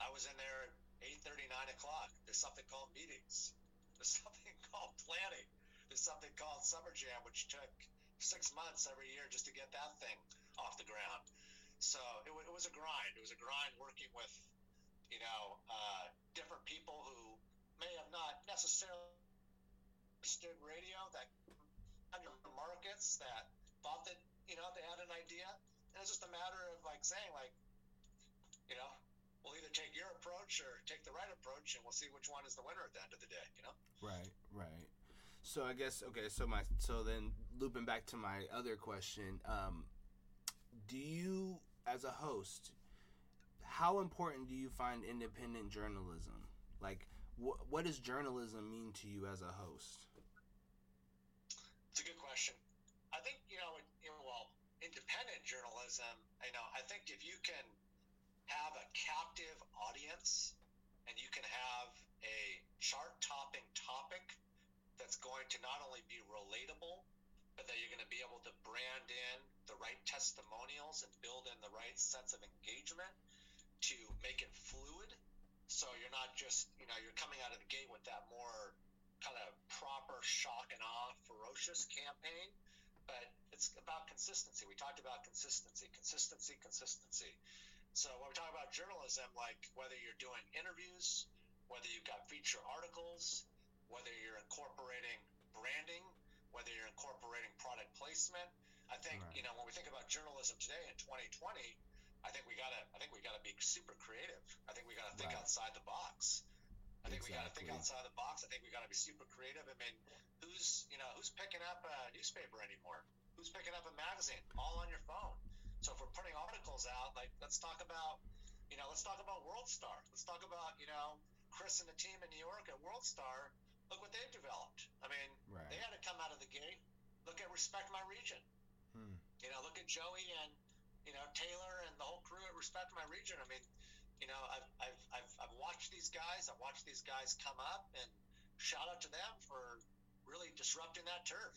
I was in there at eight thirty, nine o'clock. There's something called meetings. There's *laughs* something called planning. There's something called Summer Jam, which took six months every year just to get that thing off the ground. So it, it was a grind. It was a grind working with, you know, uh, different people who may have not necessarily understood radio that under markets that thought that you know they had an idea. And it's just a matter of like saying like, you know, we'll either take your approach or take the right approach, and we'll see which one is the winner at the end of the day. You know. Right. Right. So I guess okay. So my so then looping back to my other question, um, do you as a host, how important do you find independent journalism? Like, wh- what does journalism mean to you as a host? It's a good question. I think you know, you know, well, You um, know, I think if you can have a captive audience and you can have a chart-topping topic that's going to not only be relatable, but that you're going to be able to brand in the right testimonials and build in the right sense of engagement to make it fluid. So you're not just, you know, you're coming out of the gate with that more kind of proper shock and awe, ferocious campaign. But it's about consistency. We talked about consistency, consistency, consistency. So when we talk about journalism, like whether you're doing interviews, whether you've got feature articles, whether you're incorporating branding, whether you're incorporating product placement. I think Right. you know when we think about journalism today in 2020, I think we gotta I think we gotta be super creative. I think we gotta think Right. outside the box. I think we gotta think outside the box. I think we gotta be super creative. I mean, who's you know who's picking up a newspaper anymore? Who's picking up a magazine? All on your phone. So if we're putting articles out, like let's talk about, you know, let's talk about World Star. Let's talk about, you know, Chris and the team in New York at World Star. Look what they've developed. I mean, Right. they had to come out of the gate. Look at Respect My Region. Hmm. You know, look at Joey and you know Taylor and the whole crew at Respect My Region. I mean, you know, I've I've I've, I've watched these guys. I've watched these guys come up, and shout out to them for really disrupting that turf.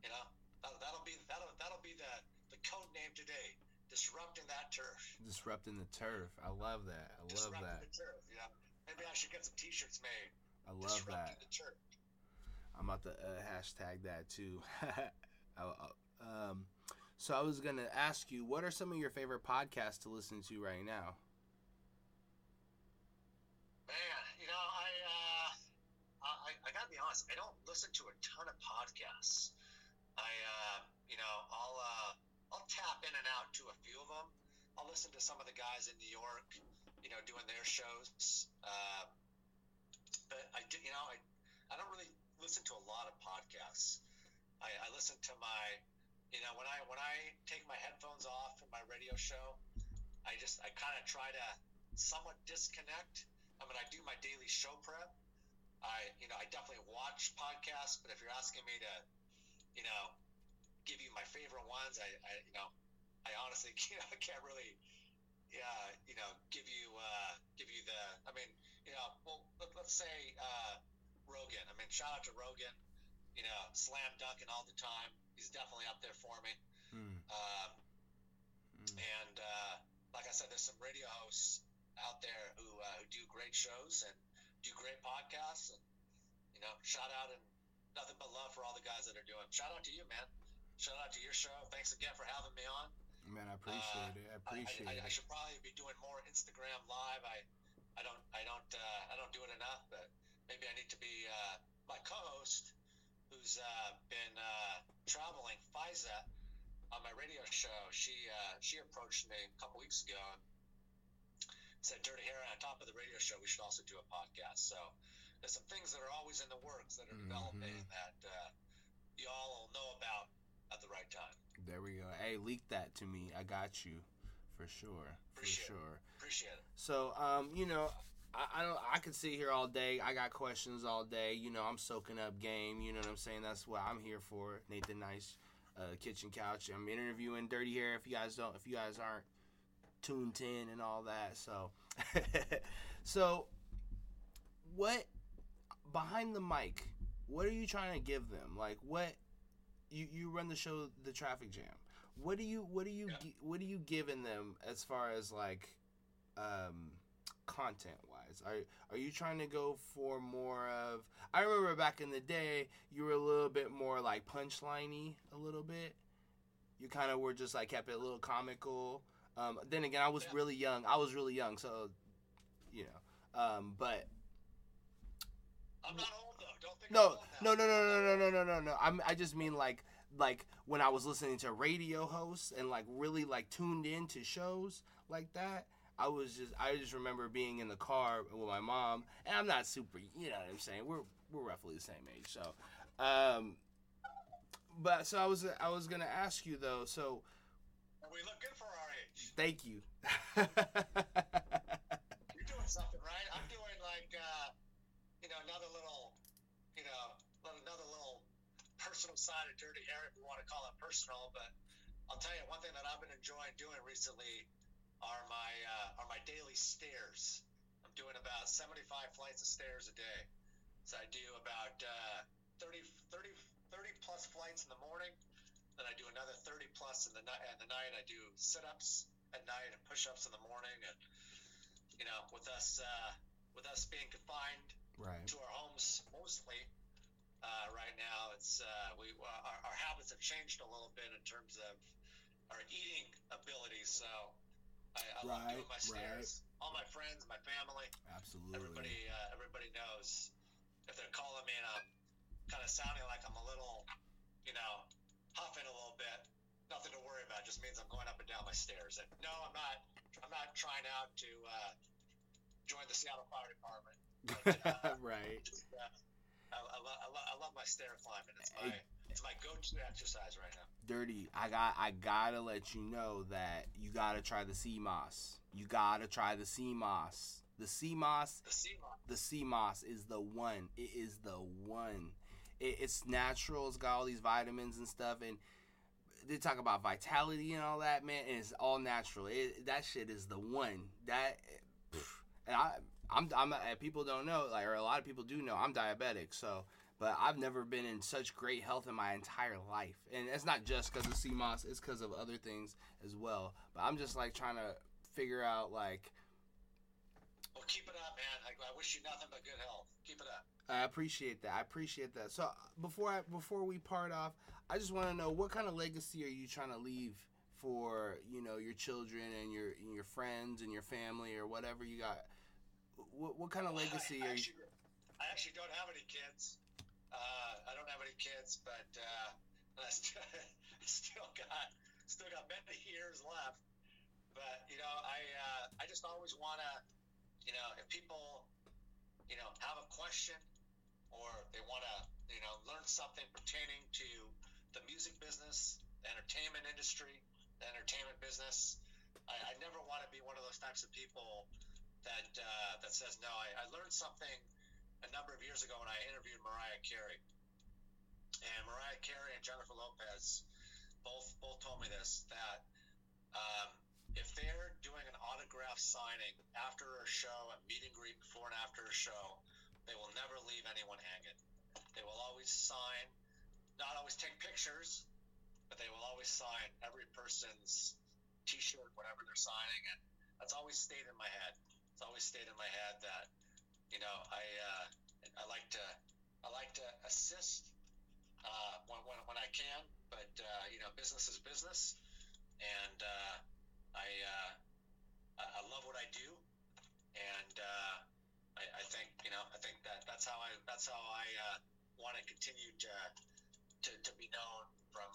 You know, that, that'll be that'll that'll be the the code name today. Disrupting that turf. Disrupting the turf. I love that. I love Disrupting that. the turf. Know, maybe I should get some T-shirts made. I love Disrupting that. the turf. I'm about to uh, hashtag that too. *laughs* Um, so I was gonna ask you, what are some of your favorite podcasts to listen to right now? Man, you know, I, uh, I, I gotta be honest. I don't listen to a ton of podcasts. I, uh, you know, I'll, uh, I'll tap in and out to a few of them. I'll listen to some of the guys in New York, you know, doing their shows. Uh, but I did, you know, I, I don't really listen to a lot of podcasts. I, I listen to my, you know, when I when I take my headphones off from my radio show, I just I kind of try to somewhat disconnect. I mean, I do my daily show prep. I, you know, I definitely watch podcasts, but if you're asking me to, you know, give you my favorite ones, I, I you know, I honestly, *laughs* you know, I can't really, yeah, you know, give you, uh, give you the, I mean, you know, well, let, let's say, uh, Rogan. I mean, shout out to Rogan, you know, slam dunking all the time. He's definitely up there for me. Hmm. Um, Hmm. and uh, like I said, there's some radio hosts out there who, uh, who do great shows and do great podcasts. And you know, shout out and nothing but love for all the guys that are doing. Shout out to you, man. Shout out to your show. Thanks again for having me on. Man, I appreciate it. I appreciate I, I, I should probably be doing more Instagram live. I, I don't, I don't, uh, I don't do it enough. But maybe I need to be uh, my co-host, who's uh, been uh, traveling, Fiza, on my radio show. She, uh, she approached me a couple weeks ago and said, "Dirty Harry, on top of the radio show, we should also do a podcast." So there's some things that are always in the works that are developing Mhm. that uh, y'all will know about at the right time. There we go. Hey, leak that to me. I got you, for sure, for Appreciate it. sure. Appreciate it. So, um, you know, I, I don't. I could sit here all day. I got questions all day. You know, I'm soaking up game. You know what I'm saying? That's what I'm here for. Nathan Nice, uh, Kitchen Couch. I'm interviewing Dirty Harry. If you guys don't, if you guys aren't tuned in and all that. So, *laughs* so what behind the mic? What are you trying to give them? Like what? You you run the show, the Traffic Jam. What do you what do you Yeah. what are you giving them as far as like um content wise are are you trying to go for more of i remember back in the day you were a little bit more like punchliney a little bit you kind of were just like kept it a little comical um then again i was Yeah. really young i was really young so you know um but I'm not old though. Don't think I'm no old no now. no no no no no no no no I'm, i just mean like like when i was listening to radio hosts and like really like tuned in to shows like that i was just i just remember being in the car with my mom and i'm not super you know what i'm saying we're we're roughly the same age so um but so i was i was gonna ask you though so We look good for our age. thank you *laughs* You're doing something right. I'm doing like, uh, you know, another little, you know, another little personal side of Dirty Harry, if you want to call it personal. But I'll tell you one thing that I've been enjoying doing recently are my uh, are my daily stairs. I'm doing about 75 flights of stairs a day. So I do about uh, 30, 30, 30 plus flights in the morning. Then I do another 30 plus in the night. At the night, I do sit-ups at night and push-ups in the morning. And you know, with us uh, with us being confined right to our homes mostly uh, right now, it's uh, we our, our habits have changed a little bit in terms of our eating abilities. So I, I love Right, doing my stairs. All my friends, my family, absolutely everybody uh, everybody knows if they're calling me and I'm kind of sounding like I'm a little, you know, huffing a little bit. Nothing to worry about. It just means I'm going up and down my stairs. And no, I'm not. I'm not trying out to uh, join the Seattle Fire Department. But, uh, *laughs* right just, uh, I, I, I, I love my stair climbing. It's Hey. my it's my go-to exercise right now. dirty i got i gotta let you know that you gotta try the sea moss you gotta try the sea moss the sea moss The sea moss. the sea moss is the one it is the one it, it's natural it's got all these vitamins and stuff and they talk about vitality and all that man and it's all natural it, that shit is the one that and i i'm i'm and people don't know like or a lot of people do know i'm diabetic so but I've never been in such great health in my entire life, and it's not just because of sea moss; it's because of other things as well. But I'm just like trying to figure out like Well, keep it up, man. I, I wish you nothing but good health. Keep it up. I appreciate that. I appreciate that. So before I before we part off, I just want to know what kind of legacy are you trying to leave for you know your children and your and your friends and your family or whatever you got. What, what kind of legacy I, are you? actually, I actually don't have any kids. Uh, I don't have any kids, but uh, *laughs* I still, still got still got many years left. But you know, I uh, I just always want to, you know, if people, you know, have a question or they want to, you know, learn something pertaining to the music business, the entertainment industry, the entertainment business. I, I never want to be one of those types of people that uh, that says no. I, I learned something a number of years ago when I interviewed Mariah Carey, and Mariah Carey and Jennifer Lopez both both told me this that um, if they're doing an autograph signing after a show, a meet and greet before and after a show, they will never leave anyone hanging. They will always sign, not always take pictures, but they will always sign every person's T-shirt, whatever they're signing, and that's always stayed in my head. It's always stayed in my head that you know I uh, I like to I like to assist uh, when, when when I can, but uh, you know business is business, and uh, I, uh, I I love what I do, and uh, I, I think you know I think that that's how I that's how I want to continue to, to to be known from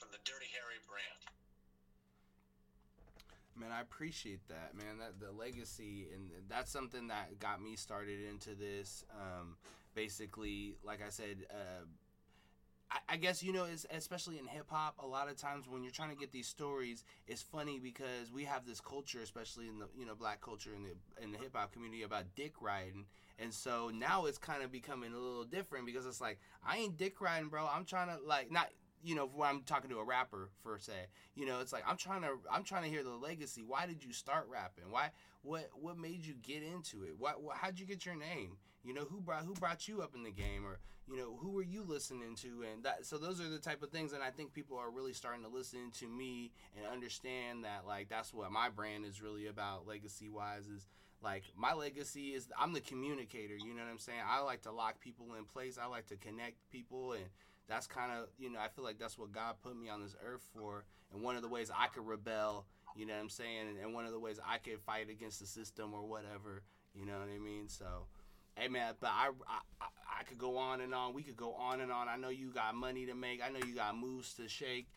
from the Dirty Harry brand. Man, I appreciate that, man. That the legacy and that's something that got me started into this. Um, basically, like I said, uh, I, I guess you know, especially in hip hop, a lot of times when you're trying to get these stories, it's funny because we have this culture, especially in the you know black culture in the in the hip hop community about dick riding, and so now it's kind of becoming a little different because it's like I ain't dick riding, bro. I'm trying to like not you know when I'm talking to a rapper for say, you know, it's like I'm trying to I'm trying to hear the legacy. Why did you start rapping? Why what what made you get into it? What, how'd you get your name? You know, who brought who brought you up in the game or you know, who were you listening to and that so those are the type of things and I think people are really starting to listen to me and understand that like that's what my brand is really about legacy wise is like my legacy is I'm the communicator, you know what I'm saying? I like to lock people in place. I like to connect people and that's kind of you know I feel like that's what God put me on this earth for, and one of the ways I could rebel, you know what I'm saying, and, and one of the ways I could fight against the system or whatever, you know what I mean. So, hey man, but I, I I could go on and on. We could go on and on. I know you got money to make. I know you got moves to shake.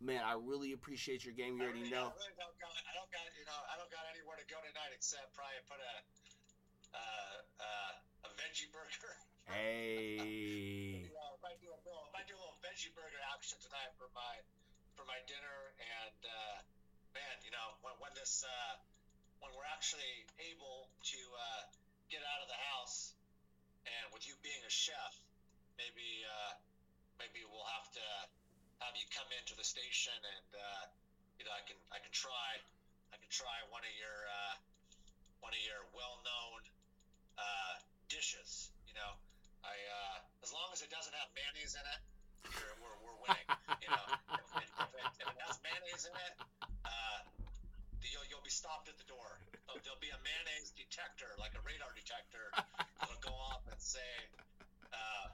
Man, I really appreciate your game. You already really, know. I really don't got, I don't got, you know, I don't got anywhere to go tonight except probably put a, uh, uh, a veggie burger. *laughs* Hey. Might do a little, might do a little veggie burger action tonight for my, for my dinner. And uh, man, you know, when, when this, uh, when we're actually able to uh, get out of the house, and with you being a chef, maybe, uh, maybe we'll have to have you come into the station and uh, you know I can I can try I can try one of your uh, one of your well-known uh, dishes. You know, I uh, as long as it doesn't have mayonnaise in it, we're, we're, we're winning. you know, *laughs* if, if, it, if it has mayonnaise in it, uh, you'll you'll be stopped at the door. There'll, there'll be a mayonnaise detector, like a radar detector, that'll go off and say. Uh,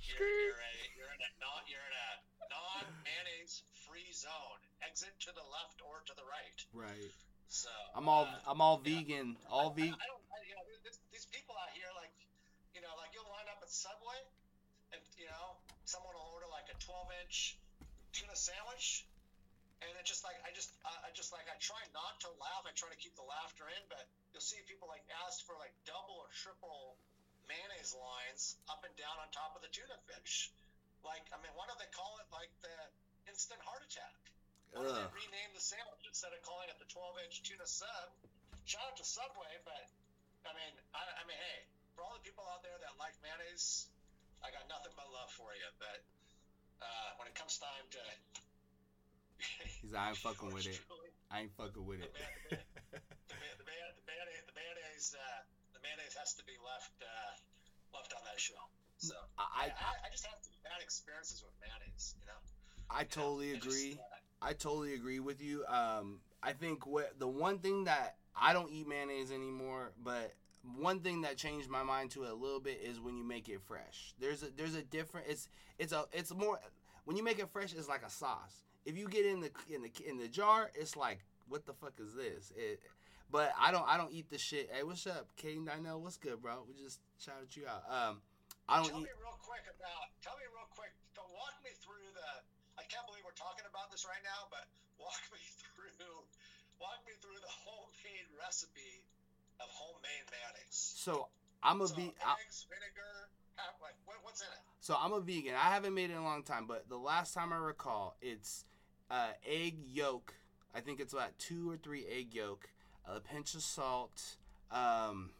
you're, you're, a, you're in a non you're in a non mayonnaise free zone. Exit to the left or to the right. Right. So I'm all uh, I'm all yeah. vegan. All vegan. I you know, these people out here, like, know, like you'll line up at Subway, and you know, someone will order like a 12-inch tuna sandwich, and it just like I just I I just like I try not to laugh. I try to keep the laughter in, but you'll see people like ask for like double or triple mayonnaise lines up and down on top of the tuna fish. Like, I mean, why don't they call it like the instant heart attack? Why don't they rename the sandwich instead of calling it the 12-inch tuna sub? Shout out to Subway, but I mean, I, I mean, hey, for all the people out there that like mayonnaise, I got nothing but love for you. But uh, when it comes time to, *laughs* He's like, I ain't fucking with it. I ain't fucking with it. The ma- the, ma- the, mayonnaise, the mayonnaise, uh, the mayonnaise has to be left uh, left on that show. So I, I I, I just have bad experiences with mayonnaise. You know, I You know, totally just, agree. uh, I totally agree with you. Um, I think what the one thing that I don't eat mayonnaise anymore, but one thing that changed my mind to it a little bit is when you make it fresh. There's a there's a different. It's it's a it's more when you make it fresh. It's like a sauce. If you get in the in the in the jar, it's like what the fuck is this? It, but I don't I don't eat the shit. Hey, what's up, Kane Dino? What's good, bro? We just shouted you out. Um, I don't Tell eat. me real quick about. Tell me real quick. Don't walk me through the. I can't believe we're talking about this right now, but walk me *laughs* through. Walk me through the homemade recipe of homemade mayonnaise. So I'm a so ve- I- vinegar. Like what, what's in it? So I'm a vegan. I haven't made it in a long time, but the last time I recall, it's uh, egg yolk. I think it's about two or three egg yolk, a pinch of salt, um,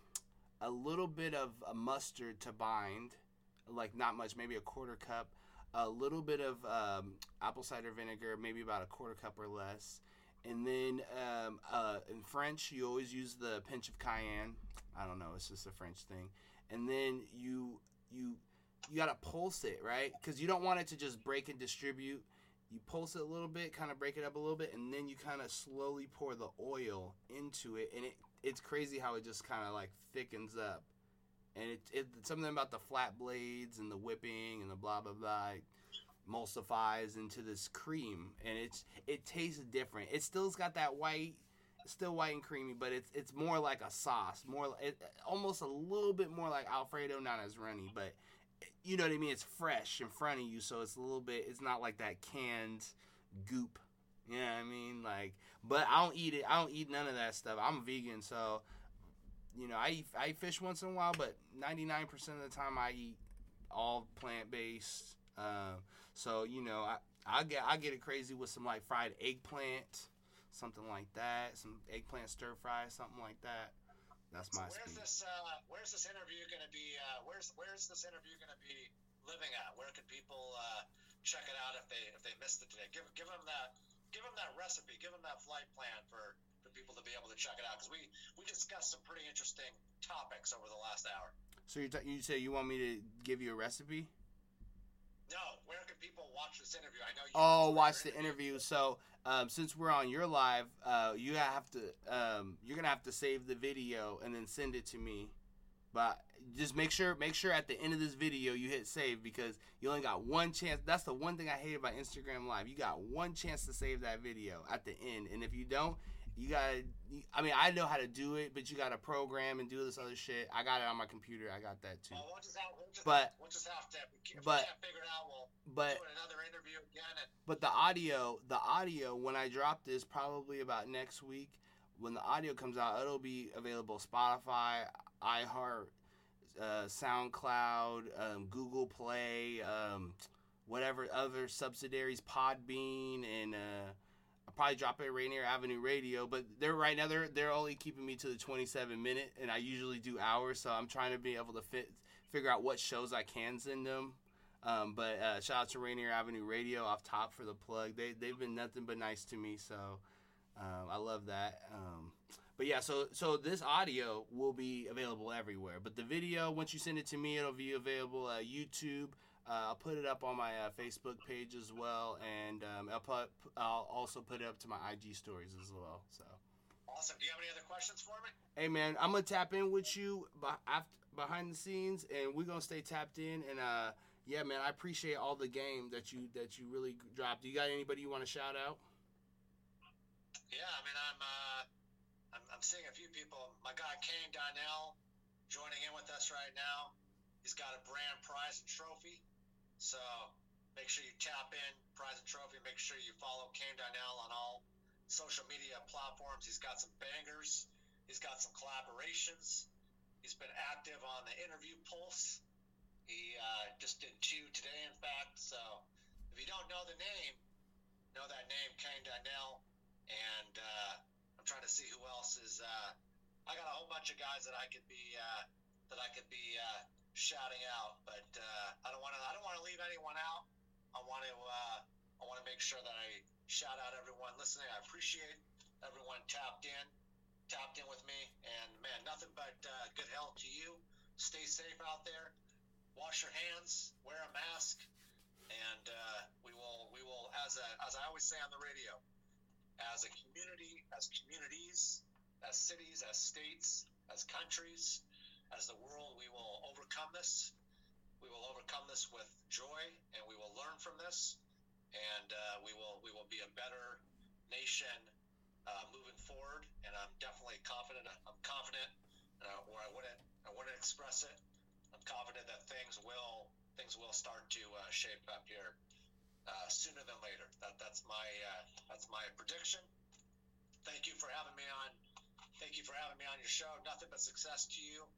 a little bit of a mustard to bind, like not much, maybe a quarter cup, a little bit of um, apple cider vinegar, maybe about a quarter cup or less, and then um, uh, in French you always use the pinch of cayenne. I don't know, it's just a French thing, and then you you you gotta pulse it right? Because you don't want it to just break and distribute. You pulse it a little bit kind of break it up a little bit and then you kind of slowly pour the oil into it and it it's crazy how it just kind of like thickens up. And it, it something about the flat blades and the whipping and the blah blah blah emulsifies into this cream and it's it tastes different it still's got that white still white and creamy but it's it's more like a sauce more it, almost a little bit more like alfredo not as runny but you know what I mean? It's fresh in front of you, so it's a little bit. It's not like that canned goop. Yeah, I mean, like, but I don't eat it. I don't eat none of that stuff. I'm vegan, so you know, I eat, I eat fish once in a while, but 99% of the time I eat all plant based. Um, so you know, I I get I get it crazy with some like fried eggplant, something like that, some eggplant stir fry, something like that. That's my so where's speed. this uh, where's this interview going to be uh, where's where's this interview going to be living at where can people uh, check it out if they if they missed it today give give them that give them that recipe give them that flight plan for for people to be able to check it out because we we discussed some pretty interesting topics over the last hour So you t- you say you want me to give you a recipe? No where can people watch this interview I know you Oh, watch the interview. So, um, since we're on your live, uh, you have to um, you're gonna have to save the video and then send it to me. But just make sure make sure at the end of this video you hit save because you only got one chance. That's the one thing I hate about Instagram Live. You got one chance to save that video at the end, and if you don't, you gotta. I mean, I know how to do it, but you gotta program and do this other shit. I got it on my computer. I got that too. well, we'll just have, we'll just, But- we'll just have to if we but- can't figure it out we'll But do another interview again and But the audio, the audio, when I drop this, probably about next week, when the audio comes out, it'll be available Spotify, iHeart, uh, SoundCloud, um, Google Play, um, whatever other subsidiaries, Podbean, and uh, I'll probably drop it at Rainier Avenue Radio. But they're right now they're they're only keeping me to the 27 minute, and I usually do hours, so I'm trying to be able to fit figure out what shows I can send them. Um, but uh, shout out to Rainier Avenue Radio off top for the plug. They they've been nothing but nice to me, so um, I love that. Um, but yeah, so so this audio will be available everywhere. But the video, once you send it to me, it'll be available at YouTube. Uh, I'll put it up on my uh, Facebook page as well, and um, I'll put I'll also put it up to my IG stories as well. So. awesome do you have any other questions for me Hey man, I'm gonna tap in with you behind the scenes, and we're gonna stay tapped in. And uh, yeah, man, I appreciate all the game that you that you really dropped. Do you got anybody you want to shout out? Yeah, I mean, I'm, uh, I'm I'm seeing a few people. My guy Kane Donnell joining in with us right now. He's got a brand prize and trophy. So make sure you tap in prize and trophy. Make sure you follow Kane Donnell on all social media platforms. He's got some bangers. He's got some collaborations. He's been active on the interview pulse. He uh, just did two today, in fact. So if you don't know the name, know that name, Kane Donnell and uh, I'm trying to see who else is. Uh, I got a whole bunch of guys that I could be uh, that I could be uh, shouting out, but uh, I don't want to. I don't want to leave anyone out. I want to. Uh, I want to make sure that I shout out everyone listening. I appreciate everyone tapped in, tapped in with me, and man, nothing but uh, good health to you. Stay safe out there. Wash your hands. Wear a mask, and uh, we will. We will, as a, as I always say on the radio, as a community, as communities, as cities, as states, as countries, as the world, we will overcome this. We will overcome this with joy, and we will learn from this, and uh, we will we will be a better nation uh, moving forward. And I'm definitely confident. I'm confident, uh, or I wouldn't I wouldn't express it. I'm confident that things will things will start to uh, shape up here uh, sooner than later. That that's my uh, that's my prediction. Thank you for having me on. Thank you for having me on your show. Nothing but success to you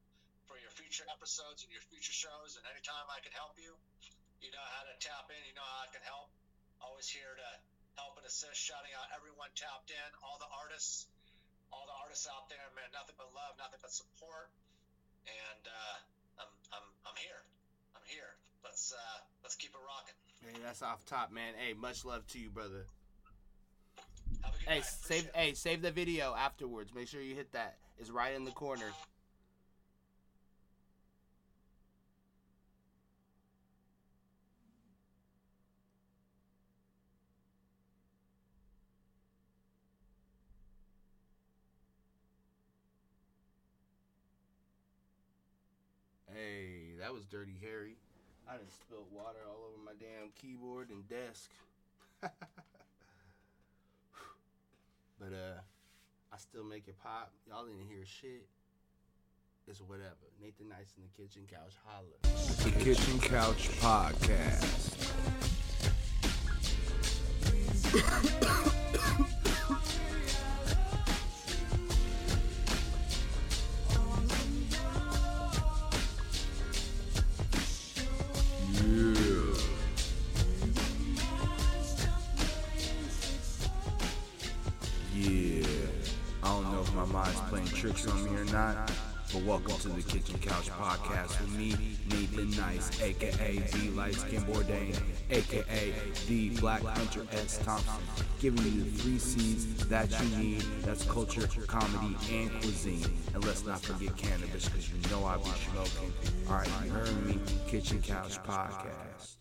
for your future episodes and your future shows. And anytime I can help you, you know how to tap in. You know how I can help. Always here to help and assist. Shouting out everyone tapped in, all the artists, all the artists out there. Man, nothing but love, nothing but support. And uh, I'm I'm I'm here. I'm here. Let's uh, let's keep it rocking. Hey, that's off top, man. Hey, much love to you, brother. Have a good Hey, night. save Appreciate it. hey save the video afterwards. Make sure you hit that. It's right in the corner. Hey, that was Dirty Harry. I just spilled water all over my damn keyboard and desk. but uh, I still make it pop. Y'all didn't hear shit. It's whatever. Nathan Nice in the kitchen couch holla. The Kitchen Couch Podcast. Tricks on me or not. But welcome to the Kitchen Couch Podcast with me, Nathan Nice, aka the Light Skin Bourdain, aka the Black Hunter S. Thompson, giving you the three C's that you need. That's culture, comedy, and cuisine. And let's not forget cannabis, because you know I be smoking. Alright, you heard me, Kitchen Couch Podcast.